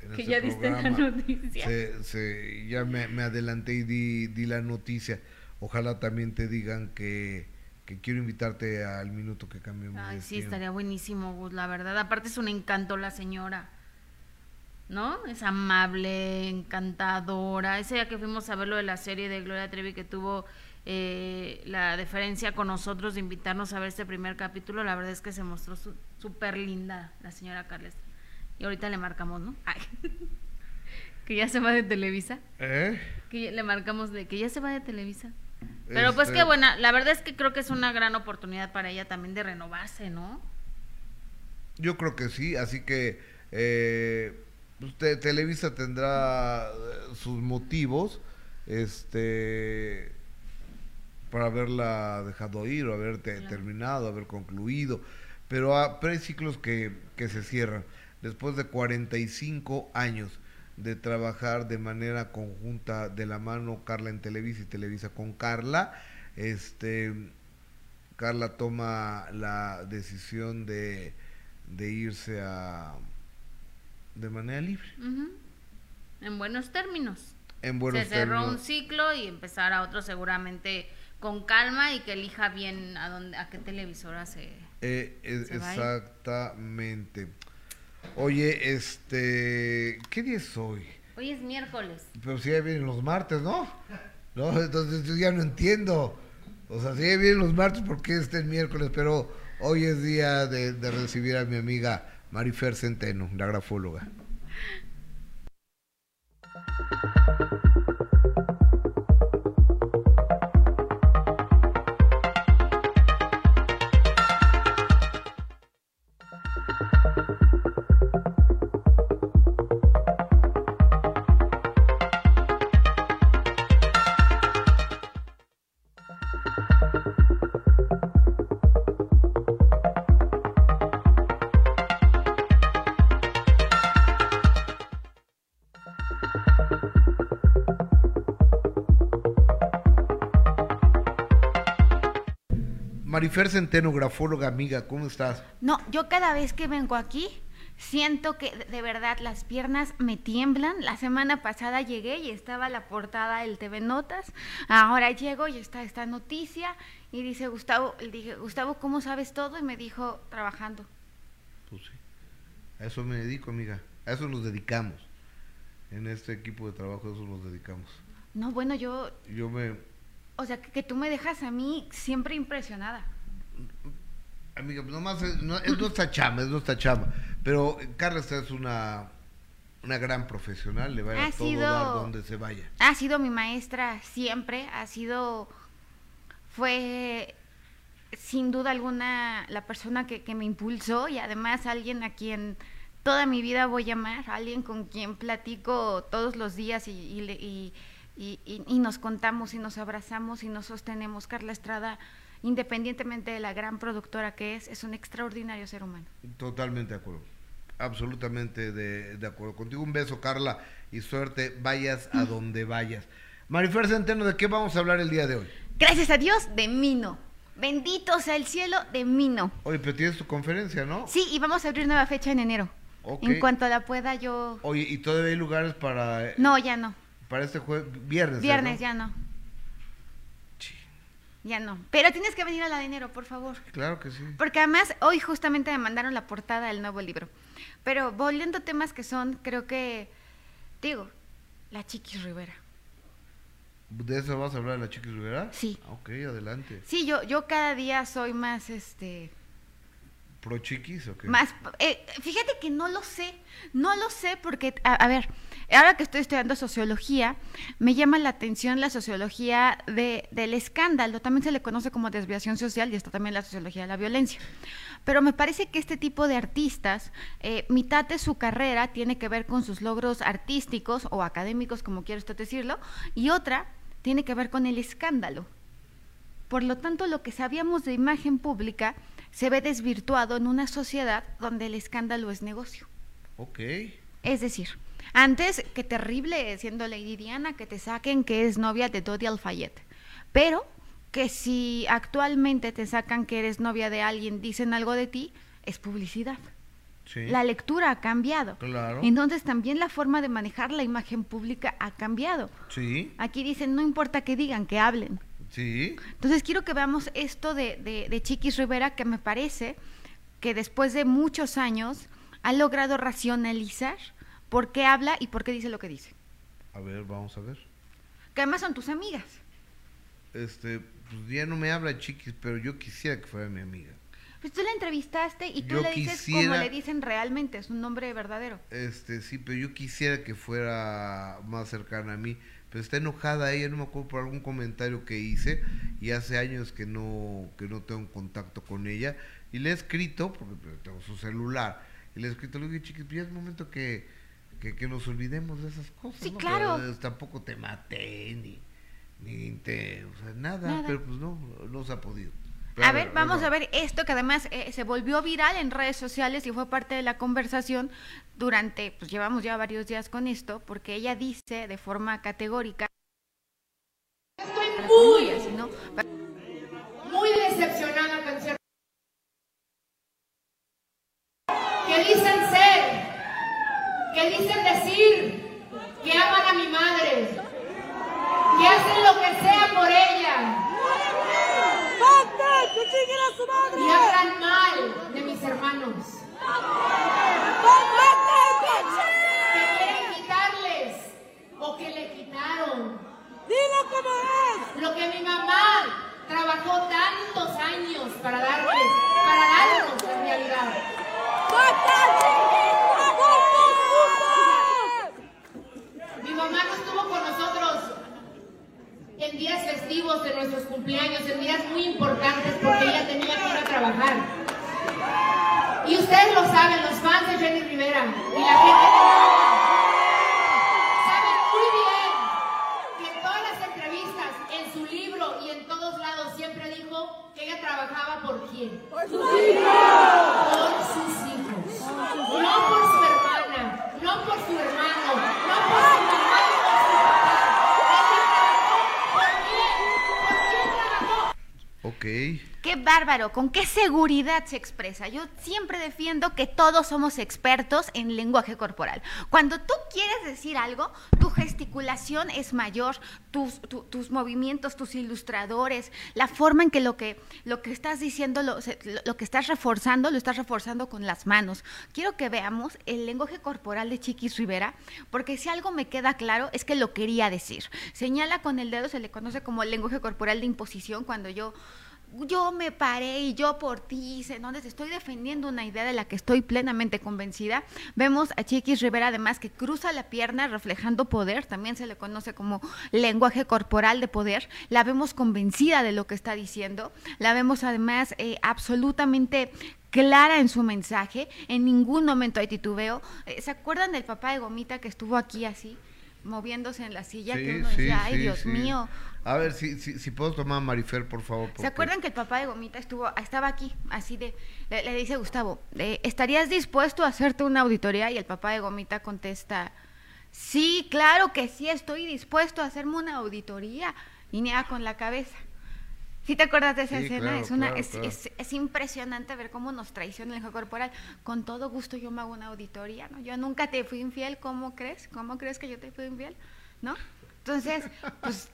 que este ya diste la noticia. Se, ya me, adelanté y di, di la noticia. Ojalá también te digan que, que quiero invitarte al minuto que cambió mi Ay, sí, estaría buenísimo, Gus, la verdad. Aparte es un encanto la señora. ¿No? Es amable, encantadora. Ese día que fuimos a ver lo de la serie de Gloria Trevi que tuvo eh, la deferencia con nosotros de invitarnos a ver este primer capítulo, la verdad es que se mostró súper linda la señora Carles. Y ahorita le marcamos, ¿no? *laughs* que ya se va de Televisa. ¿Eh? Que le marcamos de que ya se va de Televisa. Pero pues qué este buena, la verdad es que creo que es una gran oportunidad para ella también de renovarse, ¿no? Yo creo que sí, así que eh, Usted, Televisa tendrá eh, sus motivos, este, por haberla dejado ir o haber terminado, haber concluido, pero, hay ciclos que, que se cierran. Después de 45 años de trabajar de manera conjunta de la mano Carla en Televisa y Televisa con Carla, este Carla toma la decisión de, de irse a de manera libre. En buenos términos. En buenos Se cerró un ciclo y empezar a otro seguramente con calma y que elija bien a dónde, a qué televisora se. Eh, exactamente. Oye, este, ¿qué día es hoy? Hoy es miércoles. Pero si ya vienen los martes, ¿no? No, entonces yo ya no entiendo. O sea, si ya vienen los martes, ¿por qué este miércoles? Pero hoy es día de, de recibir a mi amiga Marifer Centeno, la grafóloga. Marifer Centeno, grafóloga amiga, ¿cómo estás? No, yo cada vez que vengo aquí siento que de verdad las piernas me tiemblan. La semana pasada llegué y estaba la portada del TV Notas. Ahora llego y está esta noticia y dice Gustavo, le dije, Gustavo, ¿cómo sabes todo? Y me dijo, trabajando. Pues sí, a eso me dedico, amiga. A eso nos dedicamos. En este equipo de trabajo, a eso nos dedicamos. No, bueno, yo... Yo me o sea, que, tú me dejas a mí siempre impresionada. Amiga, nomás es, no, es nuestra chamba, es nuestra chamba. Pero Carla es una, una gran profesional, le va a todo dar donde se vaya. Ha sido mi maestra siempre, ha sido, fue sin duda alguna la persona que, me impulsó y además alguien a quien toda mi vida voy a amar, alguien con quien platico todos los días y, y y, nos contamos y nos abrazamos y nos sostenemos. Carla Estrada, independientemente de la gran productora que es, es un extraordinario ser humano. Totalmente de acuerdo, absolutamente de, acuerdo contigo. Un beso, Carla, y suerte, vayas a *laughs* donde vayas. Marifer Centeno, ¿de qué vamos a hablar el día de hoy? Gracias a Dios, de Mino. Bendito sea el cielo de Mino. Oye, pero tienes tu conferencia, ¿no? Sí, y vamos a abrir nueva fecha en enero. En cuanto la pueda, yo. Oye, ¿y todavía hay lugares para.? Eh? No, ya no. Para este jueves, viernes. Viernes, ya no. Ya no. Pero tienes que venir a la de enero, por favor. Claro que sí. Porque además hoy justamente me mandaron la portada del nuevo libro. Pero volviendo a temas que son, creo que, digo, la Chiquis Rivera. ¿De eso vas a hablar de la Chiquis Rivera? Sí. Ok, adelante. Sí, yo, yo cada día soy más, este... ¿Pro Chiquis o qué? Más, eh, fíjate que no lo sé, no lo sé porque, a ver, Ahora que estoy estudiando sociología, me llama la atención la sociología de, del escándalo. También se le conoce como desviación social y está también la sociología de la violencia. Pero me parece que este tipo de artistas, eh, mitad de su carrera tiene que ver con sus logros artísticos o académicos, como quiera usted decirlo, y otra tiene que ver con el escándalo. Por lo tanto, lo que sabíamos de imagen pública se ve desvirtuado en una sociedad donde el escándalo es negocio. Ok. Es decir, antes, qué terrible siendo Lady Diana que te saquen que es novia de Dodi Alfayette. Pero que si actualmente te sacan que eres novia de alguien, dicen algo de ti, es publicidad. La lectura ha cambiado. Claro. Entonces también la forma de manejar la imagen pública ha cambiado. Sí. Aquí dicen, no importa que digan, que hablen. Sí. Entonces quiero que veamos esto de, de, de Chiquis Rivera, que me parece que después de muchos años ha logrado racionalizar por qué habla y por qué dice lo que dice. A ver, vamos a ver. Que además son tus amigas. Este, pues ya no me habla chiquis, pero yo quisiera que fuera mi amiga. Pues tú la entrevistaste y tú le dices como le dicen realmente, es un nombre verdadero. Este, sí, pero yo quisiera que fuera más cercana a mí. Pero está enojada ella, no me acuerdo por algún comentario que hice y hace años que no que no tengo contacto con ella y le he escrito porque tengo su celular y le he escrito le digo chiquis, pues ya es momento que que, nos olvidemos de esas cosas. Sí, claro. tampoco te maté ni, ni te, o sea, nada, pero pues no, no se ha podido. a ver, vamos a ver esto que además eh, se volvió viral en redes sociales y fue parte de la conversación durante, pues llevamos ya varios días con esto, porque ella dice de forma categórica. Estoy muy, muy decepcionada con cierto que dicen ser, que dicen decir que aman a mi madre, que hacen lo que sea por ella. Y hablan mal de mis hermanos. Que quieren quitarles o que le quitaron. Dilo como es. Lo que mi mamá trabajó tantos años para darles, para darnos la realidad. Mi mamá no estuvo con nosotros en días festivos de nuestros cumpleaños, en días muy importantes porque ella tenía que ir a trabajar. Y ustedes lo saben, los fans de Jenny Rivera y la gente de saben muy bien que en todas las entrevistas, en su libro y en todos lados siempre dijo que ella trabajaba por quién. Por sus hijos. Por sus hijos. No por su hermana, no por su hermano, no por su mamá, no por su papá. Ok. Qué bárbaro, con qué seguridad se expresa. Yo siempre defiendo que todos somos expertos en lenguaje corporal. Cuando tú quieres decir algo, tu gesticulación es mayor, tus, tus movimientos, tus ilustradores, la forma en que lo que, lo que estás diciendo, lo, lo que estás reforzando, lo estás reforzando con las manos. Quiero que veamos el lenguaje corporal de Chiquis Rivera, porque si algo me queda claro es que lo quería decir. Señala con el dedo, se le conoce como el lenguaje corporal de imposición, cuando yo yo me paré y yo por ti, donde te estoy defendiendo una idea de la que estoy plenamente convencida. Vemos a Chiquis Rivera además que cruza la pierna reflejando poder, también se le conoce como lenguaje corporal de poder. La vemos convencida de lo que está diciendo, la vemos además eh, absolutamente clara en su mensaje, en ningún momento hay titubeo. Eh, ¿Se acuerdan del papá de Gomita que estuvo aquí así? Moviéndose en la silla que uno decía, ay Dios mío. A ver, si, si, si, puedo tomar a Marifer, por favor. ¿Se acuerdan que el papá de Gomita estuvo, estaba aquí, así de, le, dice Gustavo, ¿estarías dispuesto a hacerte una auditoría? Y el papá de Gomita contesta, sí, claro que sí, estoy dispuesto a hacerme una auditoría. Y niega con la cabeza. ¿Sí te acuerdas de esa escena? es, una, es, Es, impresionante ver cómo nos traiciona el juego corporal. Con todo gusto yo me hago una auditoría, ¿no? Yo nunca te fui infiel, ¿cómo crees? ¿Cómo crees que yo te fui infiel? ¿No? Entonces, *laughs* pues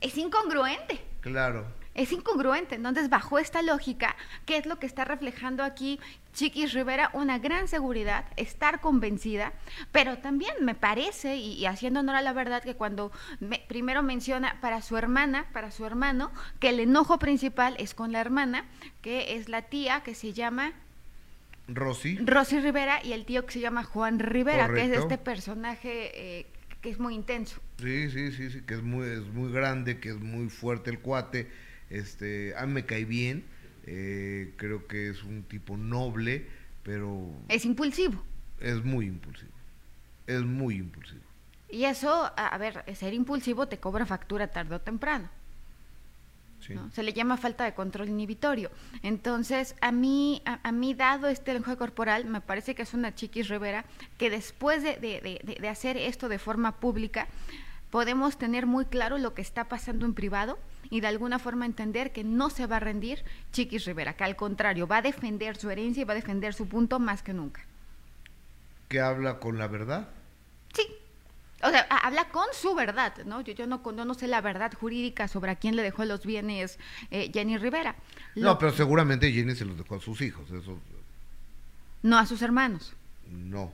es incongruente. Claro es incongruente. Entonces, bajo esta lógica, ¿qué es lo que está reflejando aquí Chiquis Rivera? Una gran seguridad, estar convencida, pero también me parece, y, haciendo honor a la verdad, que cuando primero menciona para su hermana, para su hermano, que el enojo principal es con la hermana, que es la tía que se llama... Rosy. Rosy Rivera y el tío que se llama Juan Rivera, que es este personaje eh, que es muy intenso. Sí, sí, sí, sí, que es muy, es muy grande, que es muy fuerte el cuate este, a mí me cae bien, eh, creo que es un tipo noble, pero... Es impulsivo. Es muy impulsivo, es muy impulsivo. Y eso, a ver, ser impulsivo te cobra factura tarde o temprano. Se le llama falta de control inhibitorio. Entonces, a mí, a, mí dado este lenguaje corporal, me parece que es una chiquis Rivera que después de, de, de hacer esto de forma pública, podemos tener muy claro lo que está pasando en privado y de alguna forma entender que no se va a rendir Chiquis Rivera, que al contrario va a defender su herencia y va a defender su punto más que nunca. ¿Que habla con la verdad? Sí. O sea, habla con su verdad, ¿no? Yo, yo no, no sé la verdad jurídica sobre a quién le dejó los bienes eh, Jenny Rivera. No, pero seguramente Jenny se los dejó a sus hijos, eso. No a sus hermanos. No,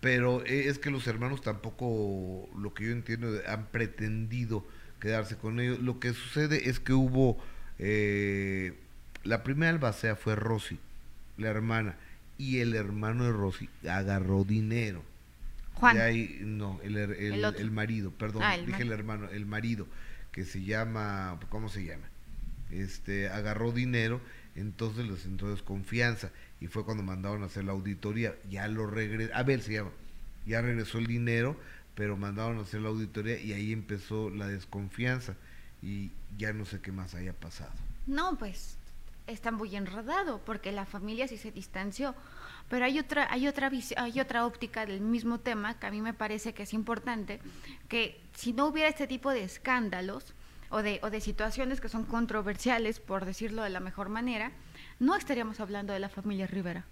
pero eh, es que los hermanos tampoco, lo que yo entiendo, han pretendido quedarse con ellos. Lo que sucede es que hubo, eh, la primera albacea fue Rosy, la hermana, y el hermano de Rosy agarró dinero. Juan. no, el, el, marido, perdón, ah, dije el hermano, el marido, que se llama, ¿cómo se llama? Este, agarró dinero, entonces les entró desconfianza y fue cuando mandaron a hacer la auditoría, ya lo regresó, Abel se llama, ya regresó el dinero, pero mandaron a hacer la auditoría y ahí empezó la desconfianza. y ya no sé qué más haya pasado. No, pues está muy enredado porque la familia sí se distanció. Pero hay otra, hay otra hay otra óptica del mismo tema que a mí me parece que es importante, que si no hubiera este tipo de escándalos o de, o de situaciones que son controversiales, por decirlo de la mejor manera, no estaríamos hablando de la familia Rivera.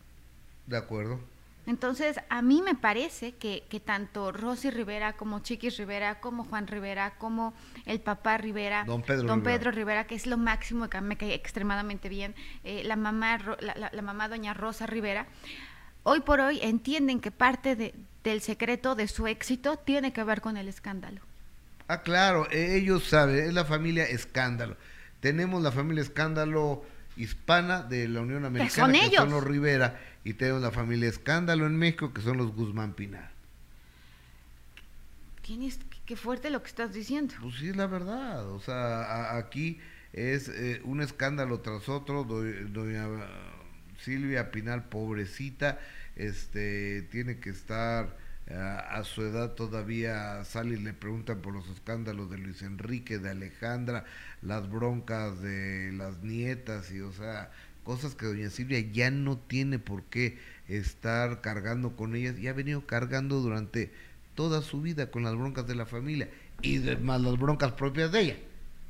De acuerdo. Entonces, a mí me parece que, que, tanto Rosy Rivera como Chiquis Rivera, como Juan Rivera, como el papá Rivera, don Pedro, don Rivera. Pedro Rivera, que es lo máximo, que me cae extremadamente bien, eh, la, mamá, la, la, la, mamá doña Rosa Rivera, hoy por hoy entienden que parte de, del secreto de su éxito tiene que ver con el escándalo. Ah, claro, ellos saben, es la familia escándalo. Tenemos la familia escándalo hispana de la Unión Americana, que son, que son los Rivera, y tenemos la familia Escándalo en México, que son los Guzmán Pinar. Tienes, qué fuerte lo que estás diciendo. Pues sí, es la verdad. O sea, a, aquí es eh, un escándalo tras otro. Do, doña Silvia Pinal, pobrecita, este, tiene que estar uh, a su edad todavía. Sale y le preguntan por los escándalos de Luis Enrique, de Alejandra, las broncas de las nietas, y o sea, cosas que doña Silvia ya no tiene por qué estar cargando con ellas y ha venido cargando durante toda su vida con las broncas de la familia y más las broncas propias de ella.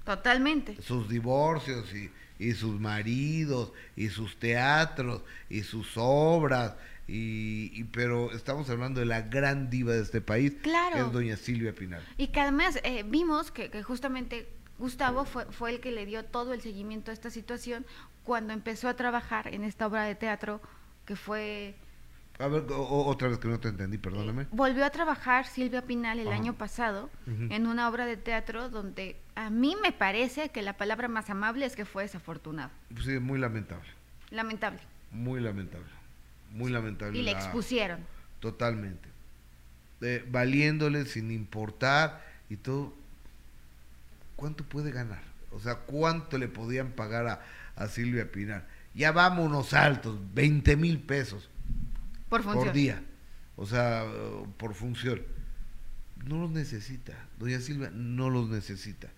Totalmente. Sus divorcios y, y sus maridos y sus teatros y sus obras y, y, pero estamos hablando de la gran diva de este país, claro. que es doña Silvia Pinal. Y que además eh, vimos que, que justamente Gustavo fue, fue el que le dio todo el seguimiento a esta situación cuando empezó a trabajar en esta obra de teatro que fue... A ver, o, otra vez que no te entendí, perdóname. Eh, volvió a trabajar Silvia Pinal el Ajá. año pasado uh -huh. en una obra de teatro donde a mí me parece que la palabra más amable es que fue desafortunado. Sí, muy lamentable. Lamentable. Muy lamentable. Muy lamentable. Y le expusieron. Totalmente. Eh, valiéndole sin importar y todo. ¿Cuánto puede ganar? O sea, ¿cuánto le podían pagar a, a Silvia Pinal? Ya vámonos altos, 20 mil pesos por, por, día. O sea, por función. No los necesita. Doña Silvia no los necesita.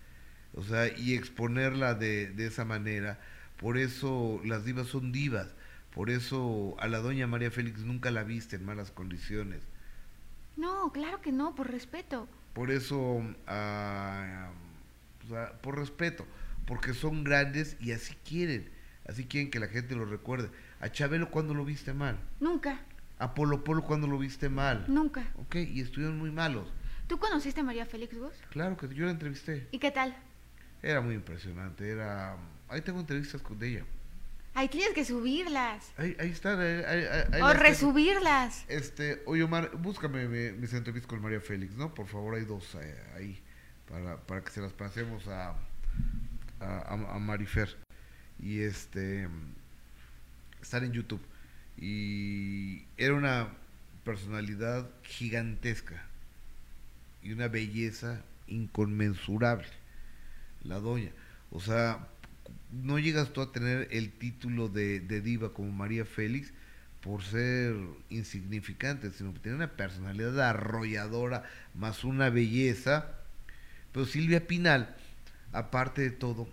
O sea, y exponerla de, de esa manera. Por eso las divas son divas. Por eso a la doña María Félix nunca la viste en malas condiciones. No, claro que no, por respeto. Por eso, o sea, por respeto, porque son grandes y así quieren, así quieren que la gente lo recuerde. A Chabelo cuando lo viste mal. Nunca. A Polo Polo cuando lo viste mal. Nunca. Ok, y estuvieron muy malos. ¿Tú conociste a María Félix vos? Claro que yo la entrevisté. ¿Y qué tal? Era muy impresionante, era... Ahí tengo entrevistas con ella. Ahí tienes que subirlas. Ahí, ahí están. Ahí, ahí, ahí o resubirlas. Tengo. Este, oye Omar, búscame mi, mis entrevistas con María Félix, ¿no? Por favor, hay dos eh, ahí para, para que se las pasemos a, a, Marifer. Y este, están en YouTube. Y era una personalidad gigantesca y una belleza inconmensurable, la doña. O sea, no llegas tú a tener el título de, de, diva como María Félix por ser insignificante, sino que tiene una personalidad arrolladora más una belleza. Pero Silvia Pinal, aparte de todo,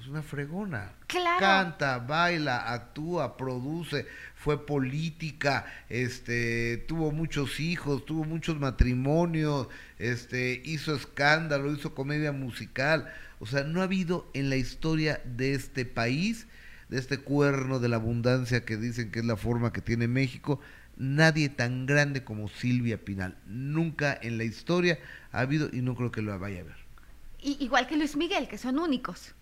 es una fregona. Claro. Canta, baila, actúa, produce, fue política, este, tuvo muchos hijos, tuvo muchos matrimonios, este, hizo escándalo, hizo comedia musical. O sea, no ha habido en la historia de este país, de este cuerno de la abundancia que dicen que es la forma que tiene México, nadie tan grande como Silvia Pinal. Nunca en la historia ha habido y no creo que lo vaya a ver. Y, igual que Luis Miguel, que son únicos.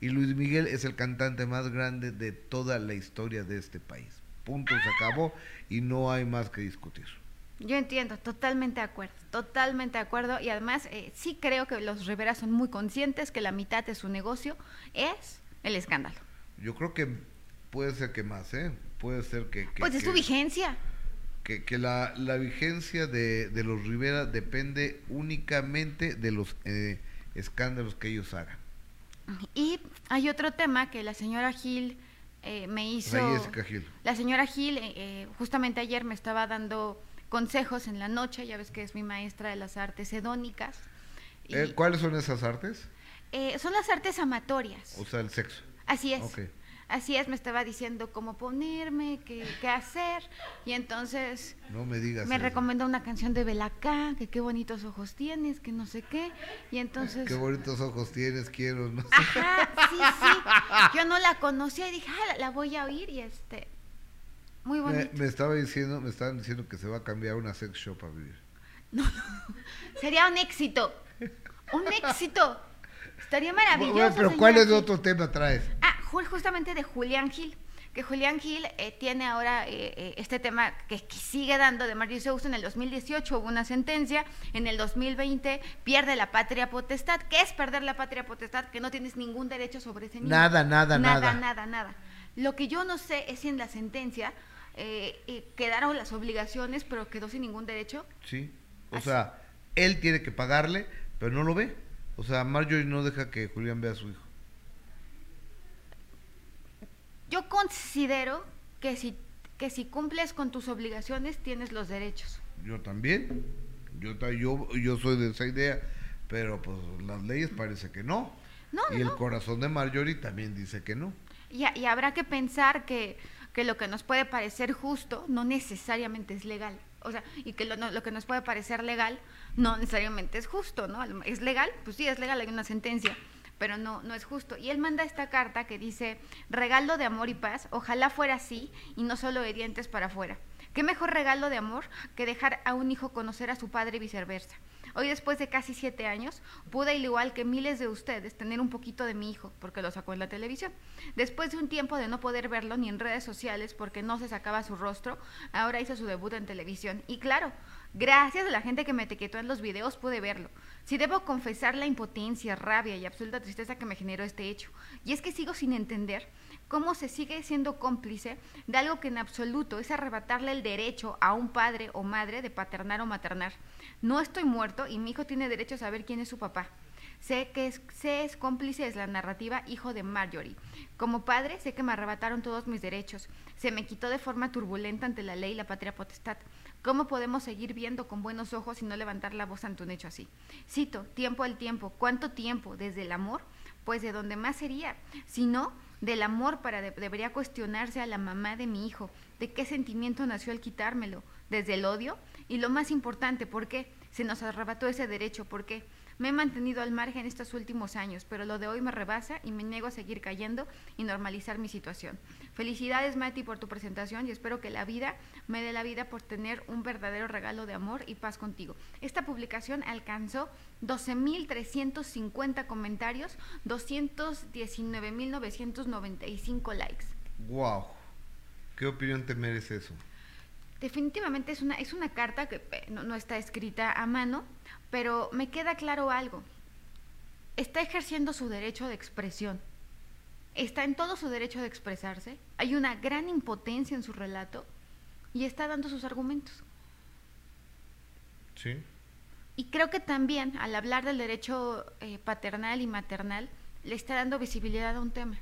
Y Luis Miguel es el cantante más grande de toda la historia de este país. Punto, se acabó y no hay más que discutir. Yo entiendo, totalmente de acuerdo, totalmente de acuerdo. Y además, eh, sí creo que los Rivera son muy conscientes que la mitad de su negocio es el escándalo. Yo creo que puede ser que más, ¿eh? Puede ser que... que pues es que, su vigencia. Que, que la, la, vigencia de, de, los Rivera depende únicamente de los eh, escándalos que ellos hagan. Y hay otro tema que la señora Gil eh, me hizo... La Jessica Gil. La señora Gil eh, justamente ayer me estaba dando consejos en la noche, ya ves que es mi maestra de las artes hedónicas. Y, eh, ¿Cuáles son esas artes? Eh, son las artes amatorias. O sea, el sexo. Así es. Así es, me estaba diciendo cómo ponerme, qué, qué hacer. Y entonces No me digas. me eso. recomendó una canción de Belacá, que qué bonitos ojos tienes, que no sé qué. Y entonces... Qué bonitos ojos tienes, quiero. No sé. Ajá, sí, sí. Yo no la conocía y dije, ah, la, la voy a oír y este... Muy Me, bonito. me estaba diciendo, me estaban diciendo que se va a cambiar una sex shop a vivir. *laughs* Sería un éxito. Un éxito. Estaría maravilloso. Bueno, pero ¿cuál es el otro tema traes? Ah, ju- justamente de Julián Gil. Que Julián Gil eh, tiene ahora eh, eh, este tema que, que sigue dando de Mario Sousa. En el 2018 hubo una sentencia. En el 2020 pierde la patria potestad. ¿Qué es perder la patria potestad? Que no tienes ningún derecho sobre ese niño. Nada, nada, nada. Nada, nada, nada. Lo que yo no sé es si en la sentencia eh, eh, quedaron las obligaciones, pero quedó sin ningún derecho. Sí. O Así. sea, él tiene que pagarle, pero no lo ve. O sea, Marjorie no deja que Julián vea a su hijo. Yo considero que si, que si cumples con tus obligaciones tienes los derechos. Yo también. Yo, yo, yo soy de esa idea. Pero pues las leyes parece que no. No, y no, el no. corazón de Marjorie también dice que no. Y, y habrá que pensar que, que lo que nos puede parecer justo no necesariamente es legal. O sea, y que lo, no- lo que nos puede parecer legal no necesariamente es justo, ¿no? ¿Es legal? Pues sí, es legal, hay una sentencia, pero no, no es justo. Y él manda esta carta que dice, regalo de amor y paz, ojalá fuera así y no solo de dientes para afuera. ¿Qué mejor regalo de amor que dejar a un hijo conocer a su padre y viceversa? Hoy, después de casi siete años, pude, al igual que miles de ustedes, tener un poquito de mi hijo, porque lo sacó en la televisión. Después de un tiempo de no poder verlo ni en redes sociales porque no se sacaba su rostro, ahora hizo su debut en televisión. Y claro, gracias a la gente que me etiquetó en los videos pude verlo. Si debo confesar la impotencia, rabia y absoluta tristeza que me generó este hecho. Y es que sigo sin entender cómo se sigue siendo cómplice de algo que en absoluto es arrebatarle el derecho a un padre o madre de paternar o maternar. No estoy muerto y mi hijo tiene derecho a saber quién es su papá. Sé que es, sé es cómplice de la narrativa hijo de Marjorie. Como padre, sé que me arrebataron todos mis derechos. Se me quitó de forma turbulenta ante la ley y la patria potestad. ¿Cómo podemos seguir viendo con buenos ojos y no levantar la voz ante un hecho así? Cito, tiempo al tiempo. ¿Cuánto tiempo? ¿Desde el amor? Pues de donde más sería. Si no, del amor para de- debería cuestionarse a la mamá de mi hijo. ¿De qué sentimiento nació al quitármelo? ¿Desde el odio? Y lo más importante, ¿por qué? Se nos arrebató ese derecho, ¿por qué? Me he mantenido al margen estos últimos años, pero lo de hoy me rebasa y me niego a seguir cayendo y normalizar mi situación. Felicidades, Mati, por tu presentación y espero que la vida me dé la vida por tener un verdadero regalo de amor y paz contigo. Esta publicación alcanzó 12.350 comentarios, 219.995 likes. Wow. ¿Qué opinión te merece eso? Definitivamente es una, es una carta que eh, no, no está escrita a mano, pero me queda claro algo. Está ejerciendo su derecho de expresión. Está en todo su derecho de expresarse. Hay una gran impotencia en su relato y está dando sus argumentos. Sí. Y creo que también al hablar del derecho eh, paternal y maternal, le está dando visibilidad a un tema,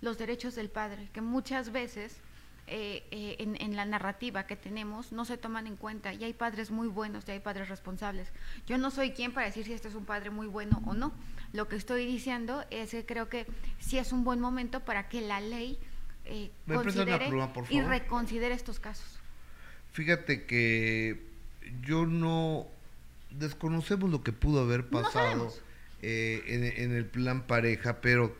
los derechos del padre, que muchas veces eh, eh, en, en la narrativa que tenemos no se toman en cuenta. Y hay padres muy buenos y hay padres responsables. Yo no soy quien para decir si este es un padre muy bueno o no. Lo que estoy diciendo es que creo que sí es un buen momento para que la ley eh, ¿Me prestas una considere pluma, y reconsidere estos casos. Fíjate que yo no desconocemos lo que pudo haber pasado eh, en, en el plan pareja, pero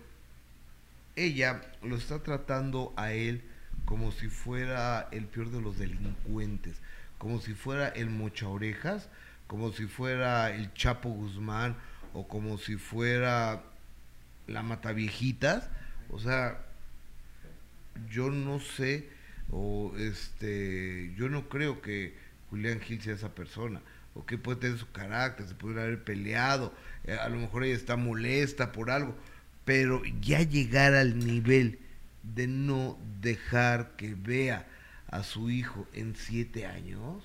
ella lo está tratando a él como si fuera el peor de los delincuentes, como si fuera el mocha orejas, como si fuera el Chapo Guzmán o como si fuera la mataviejitas, o sea, yo no sé o este yo no creo que Julián Gil sea esa persona o que puede tener su carácter se puede haber peleado eh, a lo mejor ella está molesta por algo pero ya llegar al nivel de no dejar que vea a su hijo en siete años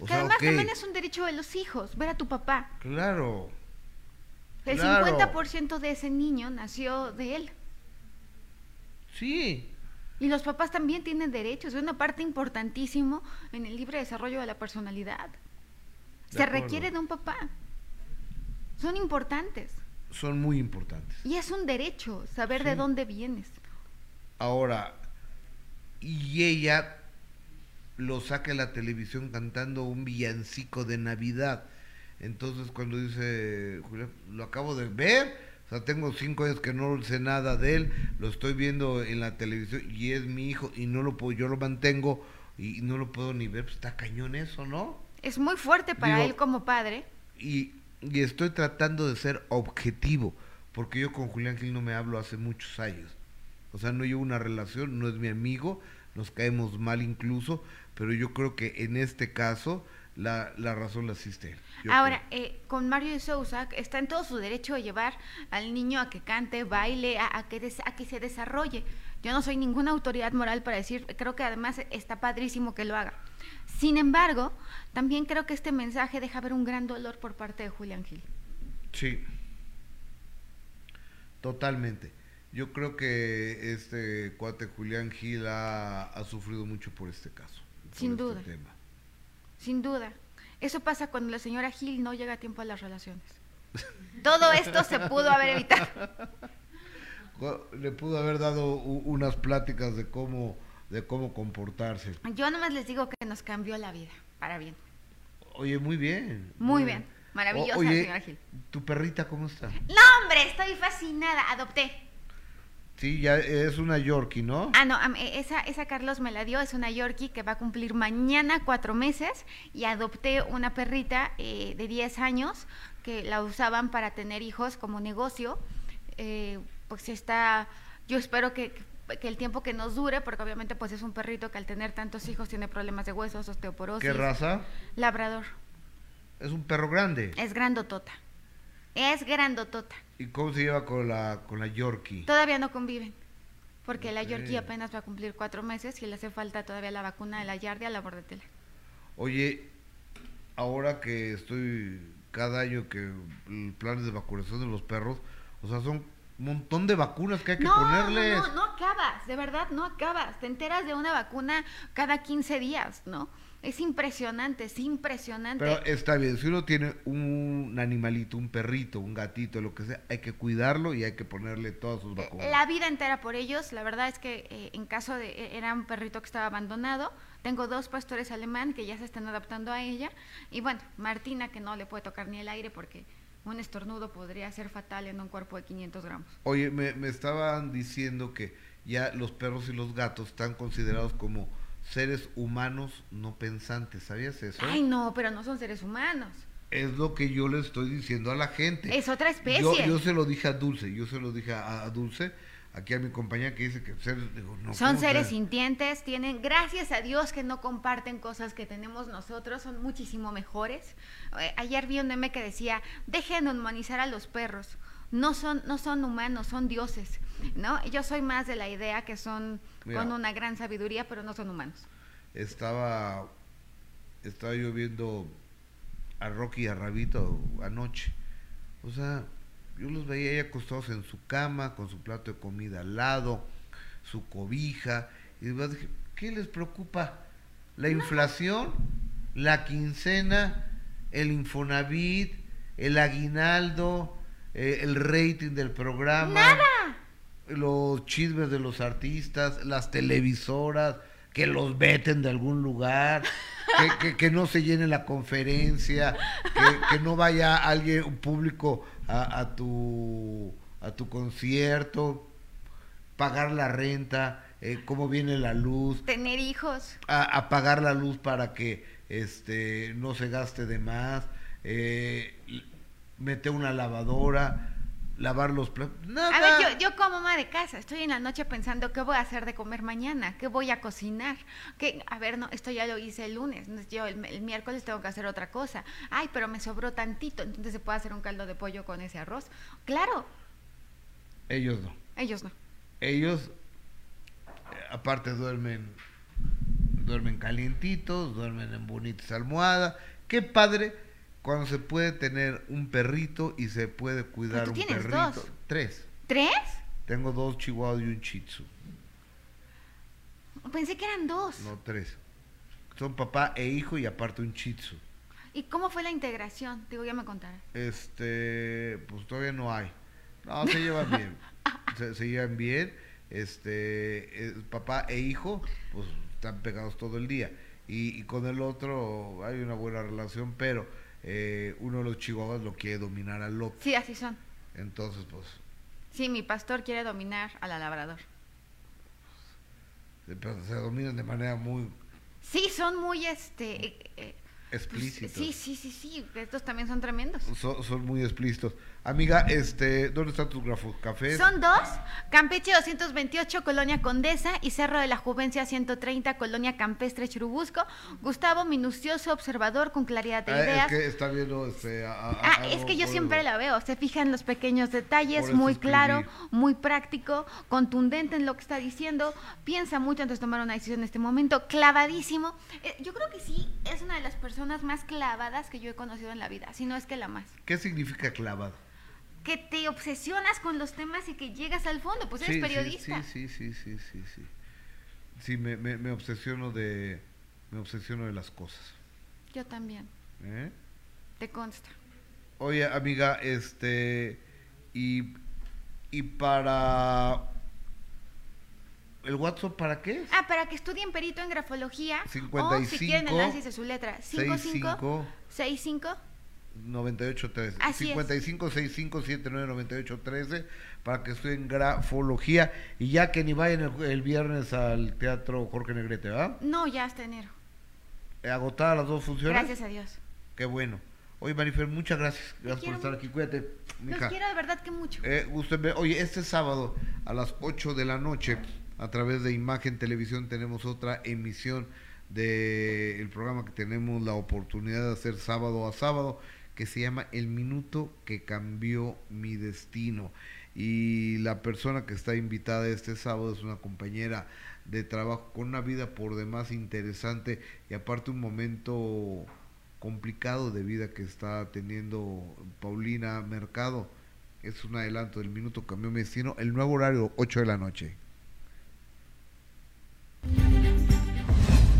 o que sea, además también es un derecho de los hijos, ver a tu papá. claro El Claro. 50% de ese niño nació de él. sí Y los papás también tienen derechos. Es una parte importantísimo en el libre desarrollo de la personalidad. De Se acuerdo. requiere de un papá. Son importantes. son muy importantes. Y es un derecho saber de dónde vienes. Ahora, y ella lo saca en la televisión cantando un villancico de Navidad. Entonces cuando dice, Julián, lo acabo de ver, o sea, tengo cinco años que no sé nada de él, lo estoy viendo en la televisión y es mi hijo y no lo puedo, yo lo mantengo y no lo puedo ni ver, pues está cañón eso, ¿no? Es muy fuerte para Digo, él como padre. Y, y estoy tratando de ser objetivo, porque yo con Julián Gil no me hablo hace muchos años. O sea, no llevo una relación, no es mi amigo, nos caemos mal incluso, pero yo creo que en este caso la, la razón la asiste Ahora, eh, con Mario de Sousa, está en todo su derecho de llevar al niño a que cante, baile, a, a que, des- a que se desarrolle. Yo no soy ninguna autoridad moral para decir, creo que además está padrísimo que lo haga. Sin embargo, también creo que este mensaje deja ver un gran dolor por parte de Julián Gil. Sí, totalmente. Yo creo que este cuate Julián Gil ha, ha sufrido mucho por este caso. por Sin este duda. tema. Sin duda. Eso pasa cuando la señora Gil no llega a tiempo a las relaciones. *laughs* Todo esto se pudo haber evitado. Le pudo haber dado unas pláticas de cómo, de cómo comportarse. Yo nomás les digo que nos cambió la vida, para bien. Oye, muy bien. Muy bien. Maravillosa, O- oye, señora Gil. ¿Tu perrita cómo está? No, hombre, estoy fascinada. Adopté. Sí, ya es una Yorkie, ¿no? Ah, no, e- esa, esa Carlos me la dio, es una Yorkie que va a cumplir mañana cuatro meses y adopté una perrita eh, de 10 años que la usaban para tener hijos como negocio. Eh, pues está, yo espero que, que el tiempo que nos dure, porque obviamente pues es un perrito que al tener tantos hijos tiene problemas de huesos, osteoporosis. ¿Qué raza? Labrador. Es un perro grande. Es grandotota. Es grandotota. ¿Y cómo se lleva con la, con la Yorkie? Todavía no conviven. Porque la. Yorkie apenas va a cumplir cuatro meses y le hace falta todavía la vacuna de la yardia, la bordetela. Oye, ahora que estoy cada año que el planes de vacunación de los perros, o sea, son un montón de vacunas que hay que no, ponerles. no, no, no acabas, de verdad, no acabas. Te enteras de una vacuna cada 15 días, ¿no? Es impresionante, es impresionante. Pero está bien, si uno tiene un animalito, un perrito, un gatito, lo que sea, hay que cuidarlo y hay que ponerle todas sus Eh, vacunas. La vida entera por ellos, la verdad es que eh, en caso de, eh, era un perrito que estaba abandonado, tengo dos pastores alemán que ya se están adaptando a ella, y bueno, Martina que no le puede tocar ni el aire porque un estornudo podría ser fatal en un cuerpo de 500 gramos. Oye, me, me estaban diciendo que ya los perros y los gatos están considerados como seres humanos no pensantes, ¿sabías eso? Ay, no, pero no son seres humanos. Es lo que yo le estoy diciendo a la gente. Es otra especie. Yo, yo se lo dije a Dulce, yo se lo dije a, a Dulce, aquí a mi compañera que dice que seres, digo, no, Son ¿cómo seres sintientes, tienen, gracias a Dios que no comparten cosas que tenemos nosotros, son muchísimo mejores. Eh, ayer vi un meme que decía, dejen de humanizar a los perros, no son, no son humanos, son dioses, ¿no? Yo soy más de la idea que son Mira. con una gran sabiduría, pero no son humanos. Estaba, estaba yo viendo a Rocky y a Rabito anoche. O sea, yo los veía ahí acostados en su cama, con su plato de comida al lado, su cobija. Y dije, ¿qué les preocupa? ¿La inflación? ¿La quincena? ¿El Infonavit? ¿El aguinaldo? eh, ¿El rating del programa? ¡Nada! Los chismes de los artistas, las televisoras, que los veten de algún lugar, que, que- que no se llene la conferencia, que, que no vaya alguien, un público a, a tu a tu concierto, pagar la renta, eh, cómo viene la luz, Tener hijos. a, a pagar la luz para que este no se gaste de más, eh, meter una lavadora, lavar los platos, nada. A ver, yo, yo como ama de casa, estoy en la noche pensando qué voy a hacer de comer mañana, qué voy a cocinar. ¿Qué? A ver, no, esto ya lo hice el lunes, yo el, el miércoles tengo que hacer otra cosa. Ay, pero me sobró tantito, entonces se puede hacer un caldo de pollo con ese arroz. Claro, Ellos no. ellos no. ellos eh, aparte duermen duermen calientitos, duermen en bonitas almohadas. Qué padre cuando se puede tener un perrito y se puede cuidar tú un tienes perrito. dos. Tres. ¿Tres? Tengo dos chihuahuas y un shih tzu. Pensé que eran dos. No, tres. Son papá e hijo y aparte un shih tzu. ¿Y cómo fue la integración? Digo, ya me contarás. Este, pues todavía no hay. No, se llevan bien. *laughs* se, se llevan bien. Este, eh, papá e hijo, pues están pegados todo el día. Y, y con el otro hay una buena relación, pero eh, uno de los chihuahuas lo quiere dominar al otro. Sí, así son. Entonces, pues, Sí, mi pastor quiere dominar a la labrador. se, pero se dominan de manera muy Sí, son muy, este... eh, eh, pues, explícita. sí, sí, sí, sí. Estos también son tremendos. Son, son muy explícitos. Amiga, este, ¿dónde están tus grafos? ¿Cafés? Son dos, Campeche 228, Colonia Condesa y Cerro de la Juvencia 130, Colonia Campestre Churubusco. Gustavo, minucioso, observador, con claridad de Ah, ideas. es que está viendo este, a- a- Ah, algo es que yo siempre la veo, se fija en los pequeños detalles, muy escribí. claro, muy práctico, contundente en lo que está diciendo, piensa mucho antes de tomar una decisión en este momento, clavadísimo. Eh, yo creo que sí, es una de las personas más clavadas que yo he conocido en la vida, si no es que la más. ¿Qué significa clavado? Que te obsesionas con los temas y que llegas al fondo, pues eres Sí, periodista. Sí, sí, sí, sí, sí, sí. Sí, me, me, me obsesiono de me obsesiono de las cosas. Yo también, ¿eh? te consta. Oye, amiga, este y y para el WhatsApp para qué? Ah, para que estudien perito en grafología o si 55, quieren análisis de su letra. 55 65 65 9813. Así es. 55 65 79 98 13 para que estudien grafología y ya que ni vayan el, el viernes al Teatro Jorge Negrete, ¿verdad? No, ya hasta enero. Eh, Agotadas las dos funciones. Gracias a Dios. Qué bueno. Oye, Marifer, muchas gracias. Gracias por estar aquí. Cuídate, Los mija. quiero de verdad que mucho. Eh, usted oye, este sábado a las 8 de la noche, a través de Imagen Televisión, tenemos otra emisión del programa que tenemos la oportunidad de hacer sábado a sábado, que se llama El Minuto que Cambió Mi Destino. Y la persona que está invitada este sábado es una compañera de trabajo con una vida por demás interesante y aparte un momento complicado de vida que está teniendo Paulina Mercado. Es un adelanto del minuto cambió mi destino. El nuevo horario, 8 de la noche.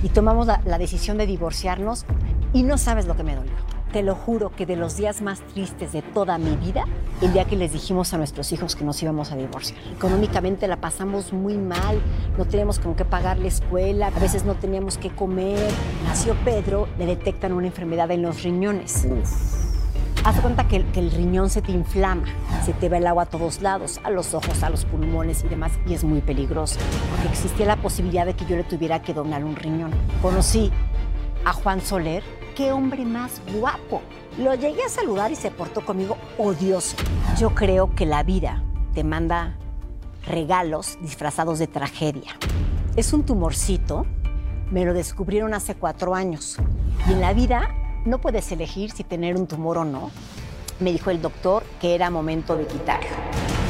y tomamos la, la decisión de divorciarnos y no sabes lo que me dolió. Te lo juro que de los días más tristes de toda mi vida, el día que les dijimos a nuestros hijos que nos íbamos a divorciar. Económicamente la pasamos muy mal, no teníamos con qué pagar la escuela, a veces no teníamos qué comer. Nació Pedro, le detectan una enfermedad en los riñones. Haz cuenta que, que el riñón se te inflama, se te va el agua a todos lados, a los ojos, a los pulmones y demás, y es muy peligroso, porque existía la posibilidad de que yo le tuviera que donar un riñón. Conocí a Juan Soler, qué hombre más guapo. Lo llegué a saludar y se portó conmigo odioso. Yo creo que la vida te manda regalos disfrazados de tragedia. Es un tumorcito, me lo descubrieron hace cuatro años, y en la vida no puedes elegir si tener un tumor o no. Me dijo el doctor que era momento de quitarlo.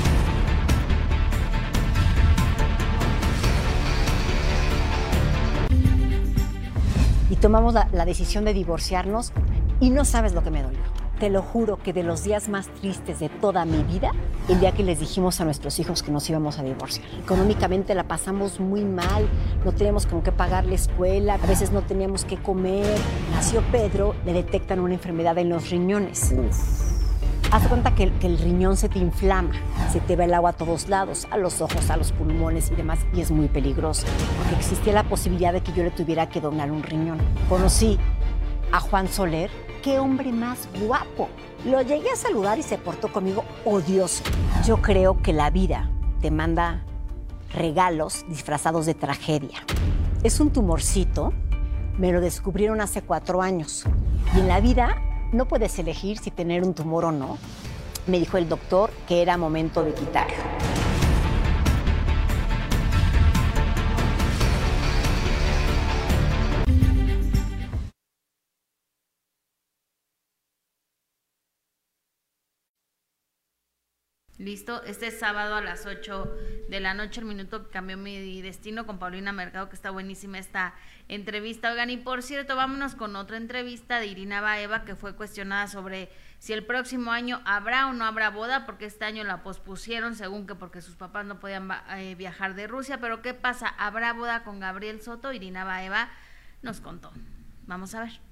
Y tomamos la, la decisión de divorciarnos y no sabes lo que me dolió. Te lo juro que de los días más tristes de toda mi vida, el día que les dijimos a nuestros hijos que nos íbamos a divorciar. Económicamente la pasamos muy mal, no teníamos con qué pagar la escuela, a veces no teníamos qué comer. Nació Pedro, le detectan una enfermedad en los riñones. Haz cuenta que, que el riñón se te inflama, se te va el agua a todos lados, a los ojos, a los pulmones y demás, y es muy peligroso, porque existía la posibilidad de que yo le tuviera que donar un riñón. Conocí a Juan Soler, qué hombre más guapo. Lo llegué a saludar y se portó conmigo odioso. Yo creo que la vida te manda regalos disfrazados de tragedia. Es un tumorcito, me lo descubrieron hace cuatro años, y en la vida no puedes elegir si tener un tumor o no. Me dijo el doctor que era momento de quitarlo. Listo, este sábado a las 8 de la noche, el minuto que cambió mi destino con Paulina Mercado, que está buenísima esta entrevista. Oigan, y por cierto, vámonos con otra entrevista de Irina Baeva, que fue cuestionada sobre si el próximo año habrá o no habrá boda, porque este año la pospusieron, según que porque sus papás no podían eh, viajar de Rusia. Pero ¿qué pasa? ¿Habrá boda con Gabriel Soto? Irina Baeva nos contó. Vamos a ver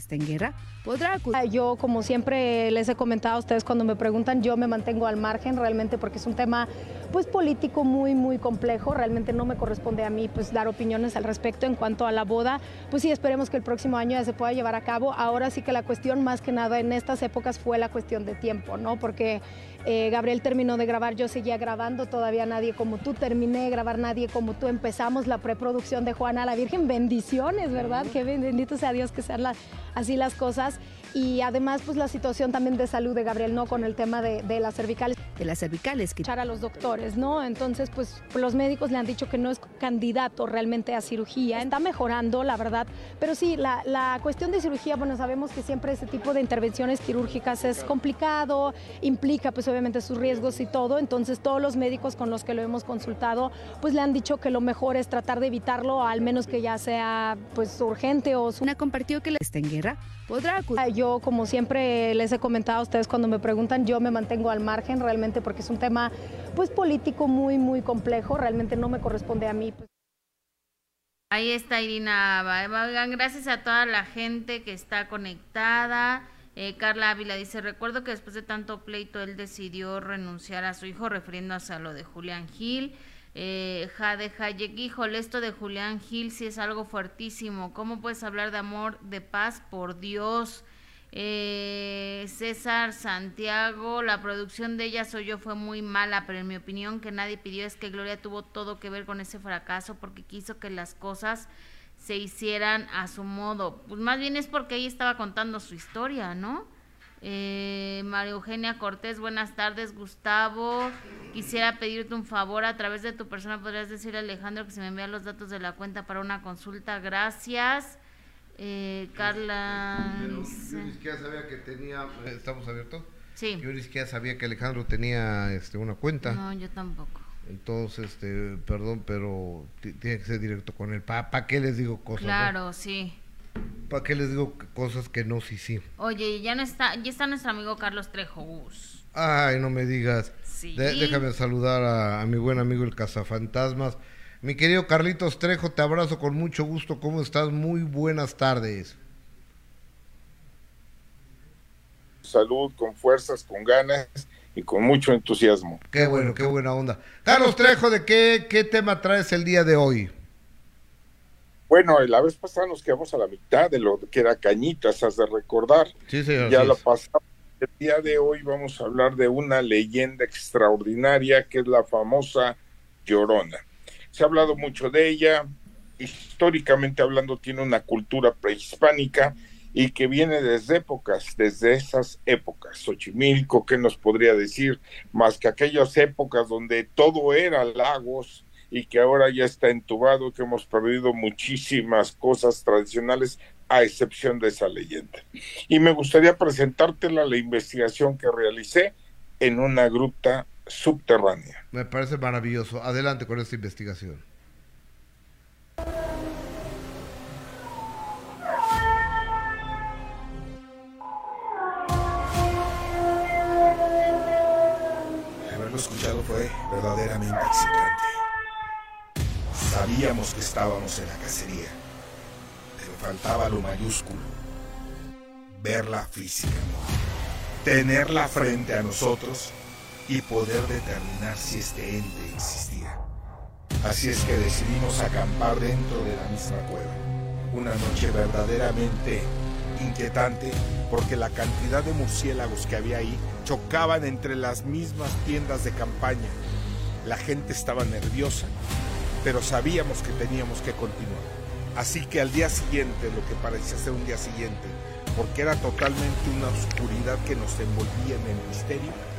está en guerra, podrá acudir. Yo, como siempre les he comentado a ustedes cuando me preguntan, yo me mantengo al margen realmente porque es un tema pues político muy, muy complejo. Realmente no me corresponde a mí pues dar opiniones al respecto en cuanto a la boda. Pues sí, esperemos que el próximo año ya se pueda llevar a cabo. Ahora sí que la cuestión más que nada en estas épocas fue la cuestión de tiempo, ¿no? Porque eh, Gabriel terminó de grabar, yo seguía grabando, todavía nadie como tú, terminé de grabar nadie como tú, empezamos la preproducción de Juana la Virgen, bendiciones, ¿verdad? Que bendito sea Dios que sean así las cosas y además pues la situación también de salud de Gabriel, ¿no? Con el tema de, de las cervicales. De las cervicales. Que... a los doctores, ¿no? Entonces pues los médicos le han dicho que no es candidato realmente a cirugía, está mejorando, la verdad, pero sí, la, la cuestión de cirugía, bueno, sabemos que siempre ese tipo de intervenciones quirúrgicas es complicado, implica pues obviamente sus riesgos y todo, entonces todos los médicos con los que lo hemos consultado pues le han dicho que lo mejor es tratar de evitarlo, al menos que ya sea pues urgente o... Una compartió que está en guerra, podrá acudir yo, como siempre les he comentado a ustedes cuando me preguntan, yo me mantengo al margen realmente porque es un tema pues político muy, muy complejo, realmente no me corresponde a mí. Pues. Ahí está Irina gracias a toda la gente que está conectada. Eh, Carla Ávila dice, recuerdo que después de tanto pleito él decidió renunciar a su hijo refiriéndose a lo de Julián Gil. Eh, Jade Hayek, híjole, esto de Julián Gil sí es algo fuertísimo. ¿Cómo puedes hablar de amor, de paz? Por Dios. Eh, César Santiago, la producción de Ella Soy Yo fue muy mala, pero en mi opinión que nadie pidió es que Gloria tuvo todo que ver con ese fracaso porque quiso que las cosas se hicieran a su modo. Pues más bien es porque ella estaba contando su historia, ¿no? Eh, María Eugenia Cortés, buenas tardes, Gustavo. Quisiera pedirte un favor a través de tu persona. ¿Podrías decirle a Alejandro que se me envía los datos de la cuenta para una consulta? Gracias. Eh, Carla. yo ni siquiera sabía que tenía. ¿Estamos abiertos? Sí. Yo ni siquiera sabía que Alejandro tenía este, una cuenta. No, yo tampoco. Entonces, este, perdón, pero tiene que ser directo con él. ¿Para qué les digo cosas? Claro, sí. ¿Para qué les digo cosas que no sí sí? Oye, ya no está, ya está nuestro amigo Carlos Trejo Gus. Ay, no me digas. Sí. déjame saludar a, a, mi buen amigo el Cazafantasmas. Mi querido Carlitos Trejo, te abrazo con mucho gusto. ¿Cómo estás? Muy buenas tardes. Salud, con fuerzas, con ganas y con mucho entusiasmo. Qué bueno, qué buena onda. Carlos Trejo, ¿de qué, qué tema traes el día de hoy? Bueno, la vez pasada nos quedamos a la mitad de lo que era Cañitas, has de recordar. Sí, señor. Ya la pasamos. El día de hoy vamos a hablar de una leyenda extraordinaria que es la famosa Llorona. Se ha hablado mucho de ella, históricamente hablando tiene una cultura prehispánica y que viene desde épocas, desde esas épocas. Xochimilco, ¿qué nos podría decir? Más que aquellas épocas donde todo era lagos y que ahora ya está entubado, que hemos perdido muchísimas cosas tradicionales a excepción de esa leyenda. Y me gustaría presentarte la investigación que realicé en una gruta subterránea. Me parece maravilloso. Adelante con esta investigación. Haberlo escuchado fue verdaderamente excitante. Sabíamos que estábamos en la cacería, pero faltaba lo mayúsculo, verla físicamente, tenerla frente a nosotros y poder determinar si este ente existía. Así es que decidimos acampar dentro de la misma cueva. Una noche verdaderamente inquietante porque la cantidad de murciélagos que había ahí chocaban entre las mismas tiendas de campaña. La gente estaba nerviosa, pero sabíamos que teníamos que continuar. Así que al día siguiente, lo que parecía ser un día siguiente, porque era totalmente una oscuridad que nos envolvía en el misterio.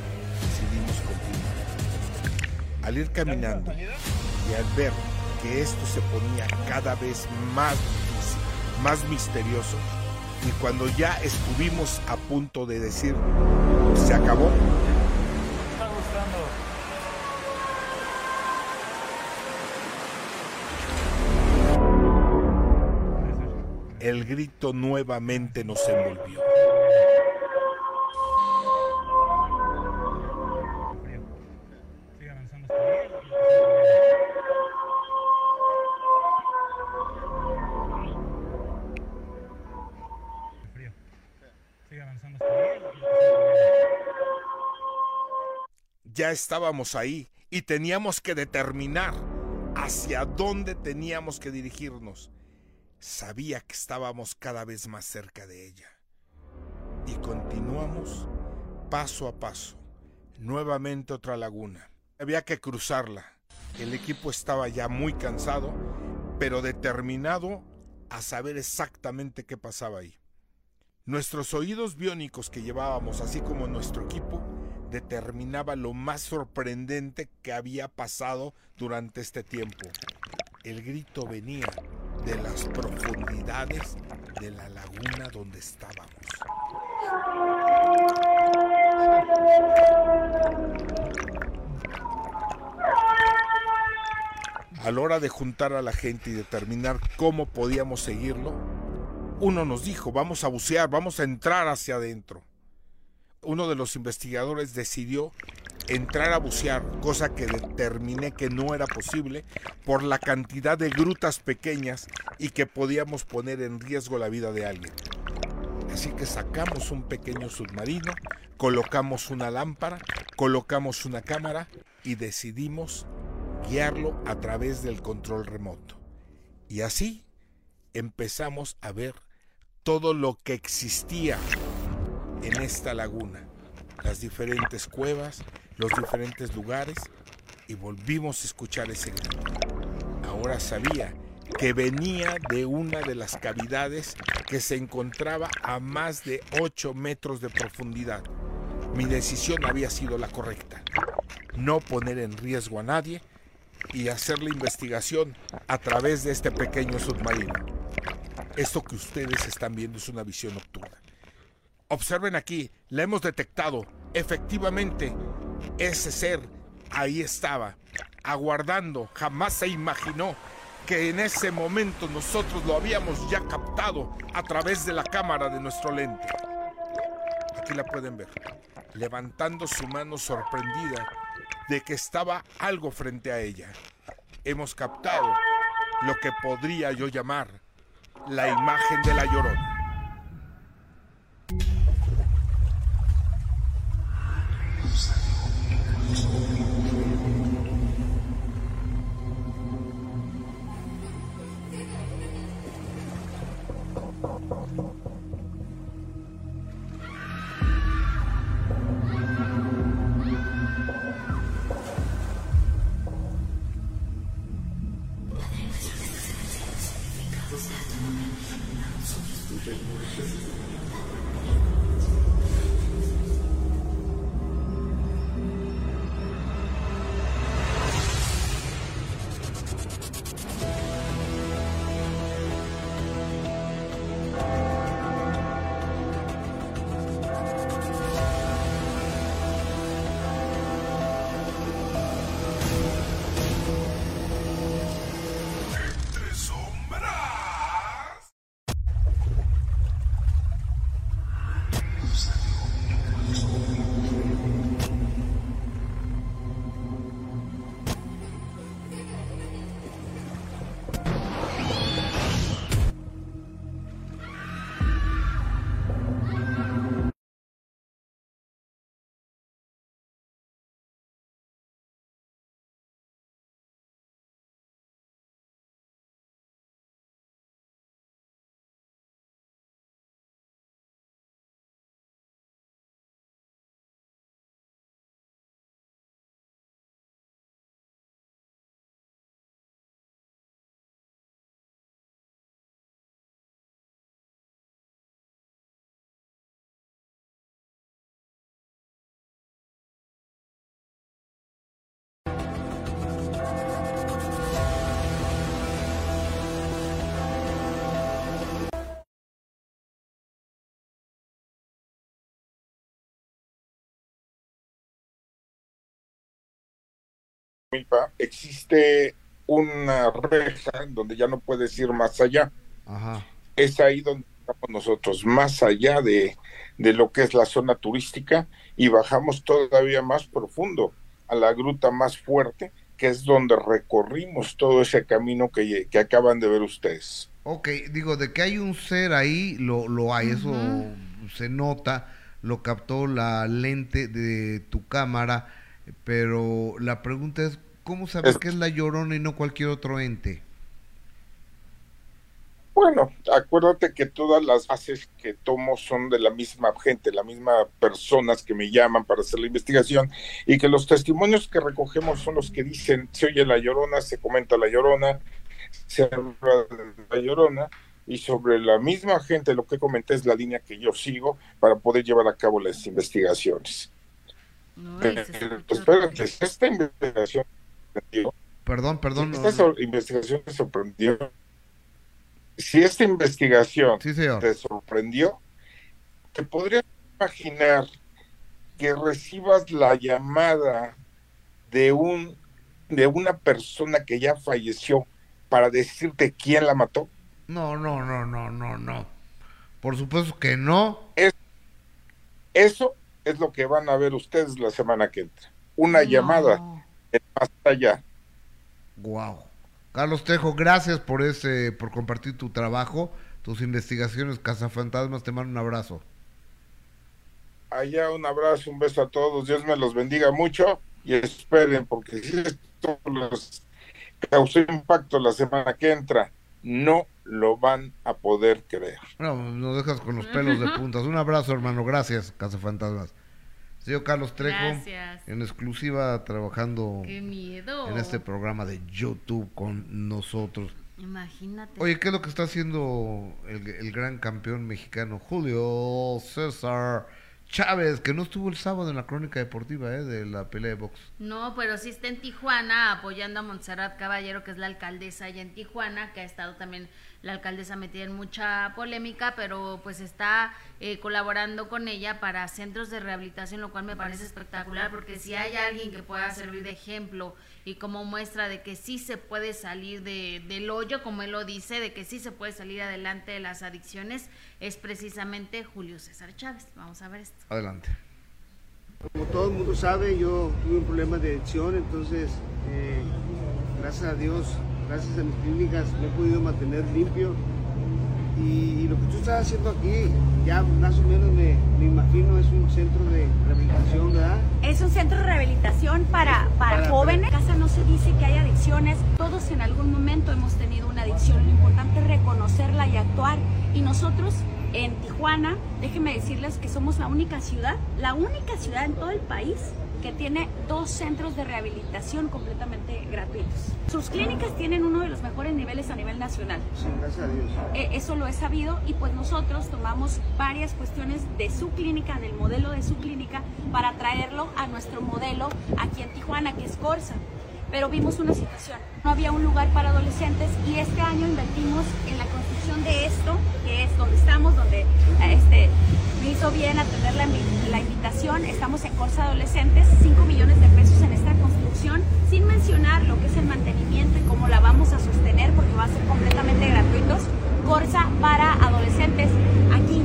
Al ir caminando y al ver que esto se ponía cada vez más difícil, más misterioso, y cuando ya estuvimos a punto de decir, se acabó, el grito nuevamente nos envolvió. Ya estábamos ahí y teníamos que determinar hacia dónde teníamos que dirigirnos. Sabía que estábamos cada vez más cerca de ella. Y continuamos paso a paso. Nuevamente otra laguna. Había que cruzarla. El equipo estaba ya muy cansado, pero determinado a saber exactamente qué pasaba ahí. Nuestros oídos biónicos que llevábamos, así como nuestro equipo, determinaba lo más sorprendente que había pasado durante este tiempo. El grito venía de las profundidades de la laguna donde estábamos. A la hora de juntar a la gente y determinar cómo podíamos seguirlo, uno nos dijo, vamos a bucear, vamos a entrar hacia adentro. Uno de los investigadores decidió entrar a bucear, cosa que determiné que no era posible por la cantidad de grutas pequeñas y que podíamos poner en riesgo la vida de alguien. Así que sacamos un pequeño submarino, colocamos una lámpara, colocamos una cámara y decidimos guiarlo a través del control remoto. Y así empezamos a ver todo lo que existía en esta laguna, las diferentes cuevas, los diferentes lugares, y volvimos a escuchar ese grito. Ahora sabía que venía de una de las cavidades que se encontraba a más de 8 metros de profundidad. Mi decisión había sido la correcta. No poner en riesgo a nadie y hacer la investigación a través de este pequeño submarino. Esto que ustedes están viendo es una visión nocturna. Observen aquí, la hemos detectado. Efectivamente, ese ser ahí estaba, aguardando. Jamás se imaginó que en ese momento nosotros lo habíamos ya captado a través de la cámara de nuestro lente. Aquí la pueden ver, levantando su mano sorprendida de que estaba algo frente a ella. Hemos captado lo que podría yo llamar la imagen de la llorona. Existe una reja donde ya no puedes ir más allá. Es ahí donde estamos nosotros, más allá de, lo que es la zona turística y bajamos todavía más profundo a la gruta más fuerte, que es donde recorrimos todo ese camino que, que acaban de ver ustedes. Ok, digo, de que hay un ser ahí, lo, lo hay, eso se nota, lo captó la lente de tu cámara pero la pregunta es, ¿cómo sabes que es la llorona y no cualquier otro ente? Bueno, acuérdate que todas las bases que tomo son de la misma gente, la misma personas que me llaman para hacer la investigación y que los testimonios que recogemos son los que dicen, se oye la llorona, se comenta la llorona, se habla de la llorona y sobre la misma gente lo que comenté es la línea que yo sigo para poder llevar a cabo las investigaciones. Espérate, esta investigación Perdón, perdón. Esta investigación te sorprendió si esta investigación te sorprendió, te podrías imaginar que recibas la llamada de un de una persona que ya falleció para decirte quién la mató? No, no, no, no, no, no. Por supuesto que no. eso es lo que van a ver ustedes la semana que entra. Una llamada de más allá. Wow. Carlos Trejo, gracias por ese, por compartir tu trabajo, tus investigaciones, Cazafantasmas, te mando un abrazo. Allá un abrazo, un beso a todos, Dios me los bendiga mucho y esperen, porque si esto les causó impacto la semana que entra, no lo van a poder creer. No, nos dejas con los *laughs* pelos de puntas. Un abrazo, hermano, gracias, Cazafantasmas. Señor Carlos Trejo, en exclusiva trabajando en este programa de YouTube con nosotros. Imagínate. Oye, ¿qué es lo que está haciendo el, el gran campeón mexicano Julio César Chávez, que no estuvo el sábado en la crónica deportiva ¿eh? de la pelea de box. No, pero sí está en Tijuana apoyando a Montserrat Caballero, que es la alcaldesa allá en Tijuana, que ha estado también la alcaldesa metida en mucha polémica, pero pues está eh, colaborando con ella para centros de rehabilitación, lo cual me parece espectacular, porque si hay alguien que pueda servir de ejemplo y como muestra de que sí se puede salir de, del hoyo, como él lo dice, de que sí se puede salir adelante de las adicciones, es precisamente Julio César Chávez. Vamos a ver esto. Adelante. Como todo el mundo sabe, yo tuve un problema de adicción, entonces, eh, gracias a Dios, gracias a mis clínicas, me he podido mantener limpio y, lo que tú estás haciendo aquí, ya más o menos me, imagino, es un centro de rehabilitación, ¿verdad? Es un centro de rehabilitación para, para, jóvenes. En casa no se dice que hay adicciones. Todos en algún momento hemos tenido una adicción. Lo importante es reconocerla y actuar. Y nosotros en Tijuana, déjenme decirles que somos la única ciudad, la única ciudad en todo el país que tiene dos centros de rehabilitación completamente gratuitos. Sus clínicas tienen uno de los mejores niveles a nivel nacional. Sí, gracias a Dios. Eh, eso lo he sabido y pues nosotros tomamos varias cuestiones de su clínica, del modelo de su clínica, para traerlo a nuestro modelo aquí en Tijuana, que es Corsa pero vimos una situación. No había un lugar para adolescentes y este año invertimos en la construcción de esto, que es donde estamos, donde este, me hizo bien atender la, invitación. Estamos en Corsa Adolescentes, 5 millones de pesos en esta construcción, sin mencionar lo que es el mantenimiento y cómo la vamos a sostener, porque va a ser completamente gratuitos. Corsa para adolescentes aquí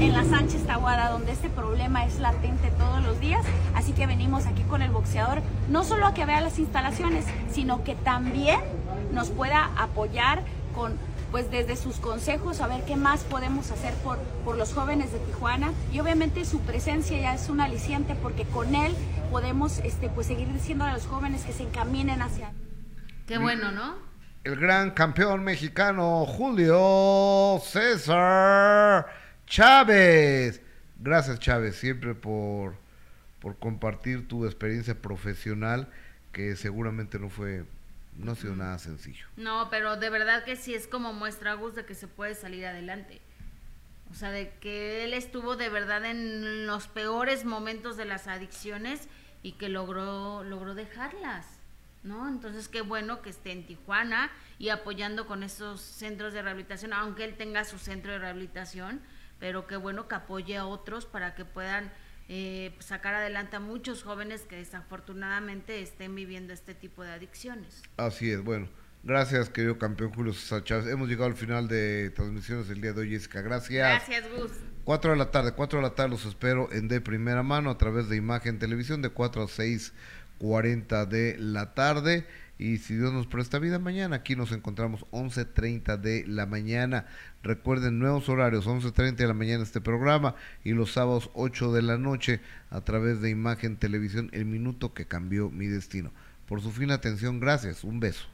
en la Sánchez Tahuada, donde este problema es latente todos los días. Así que venimos aquí con el boxeador, no solo a que vea las instalaciones, sino que también nos pueda apoyar con pues desde sus consejos a ver qué más podemos hacer por, por los jóvenes de Tijuana y obviamente su presencia ya es un aliciente porque con él podemos este pues seguir diciendo a los jóvenes que se encaminen hacia Qué bueno, ¿no? El gran campeón mexicano Julio César Chávez. Gracias Chávez, siempre por, por compartir tu experiencia profesional que seguramente no fue no ha sido nada sencillo. No, pero de verdad que sí es como muestra Gus de que se puede salir adelante. O sea, de que él estuvo de verdad en los peores momentos de las adicciones y que logró logró dejarlas, ¿no? Entonces qué bueno que esté en Tijuana y apoyando con esos centros de rehabilitación, aunque él tenga su centro de rehabilitación, pero qué bueno que apoye a otros para que puedan eh, sacar adelante a muchos jóvenes que desafortunadamente estén viviendo este tipo de adicciones. Así es, bueno. Gracias, querido campeón Julio Chávez. Hemos llegado al final de transmisiones del día de hoy, Jessica. Gracias. Gracias, Gus. Cuatro de la tarde, cuatro de la tarde los espero en de primera mano a través de Imagen Televisión de 4 a 6.40 de la tarde. Y si Dios nos presta vida mañana, aquí nos encontramos 11.30 de la mañana. Recuerden nuevos horarios, 11.30 de la mañana este programa y los sábados 8 de la noche a través de Imagen Televisión, el minuto que cambió mi destino. Por su fina atención, gracias, un beso.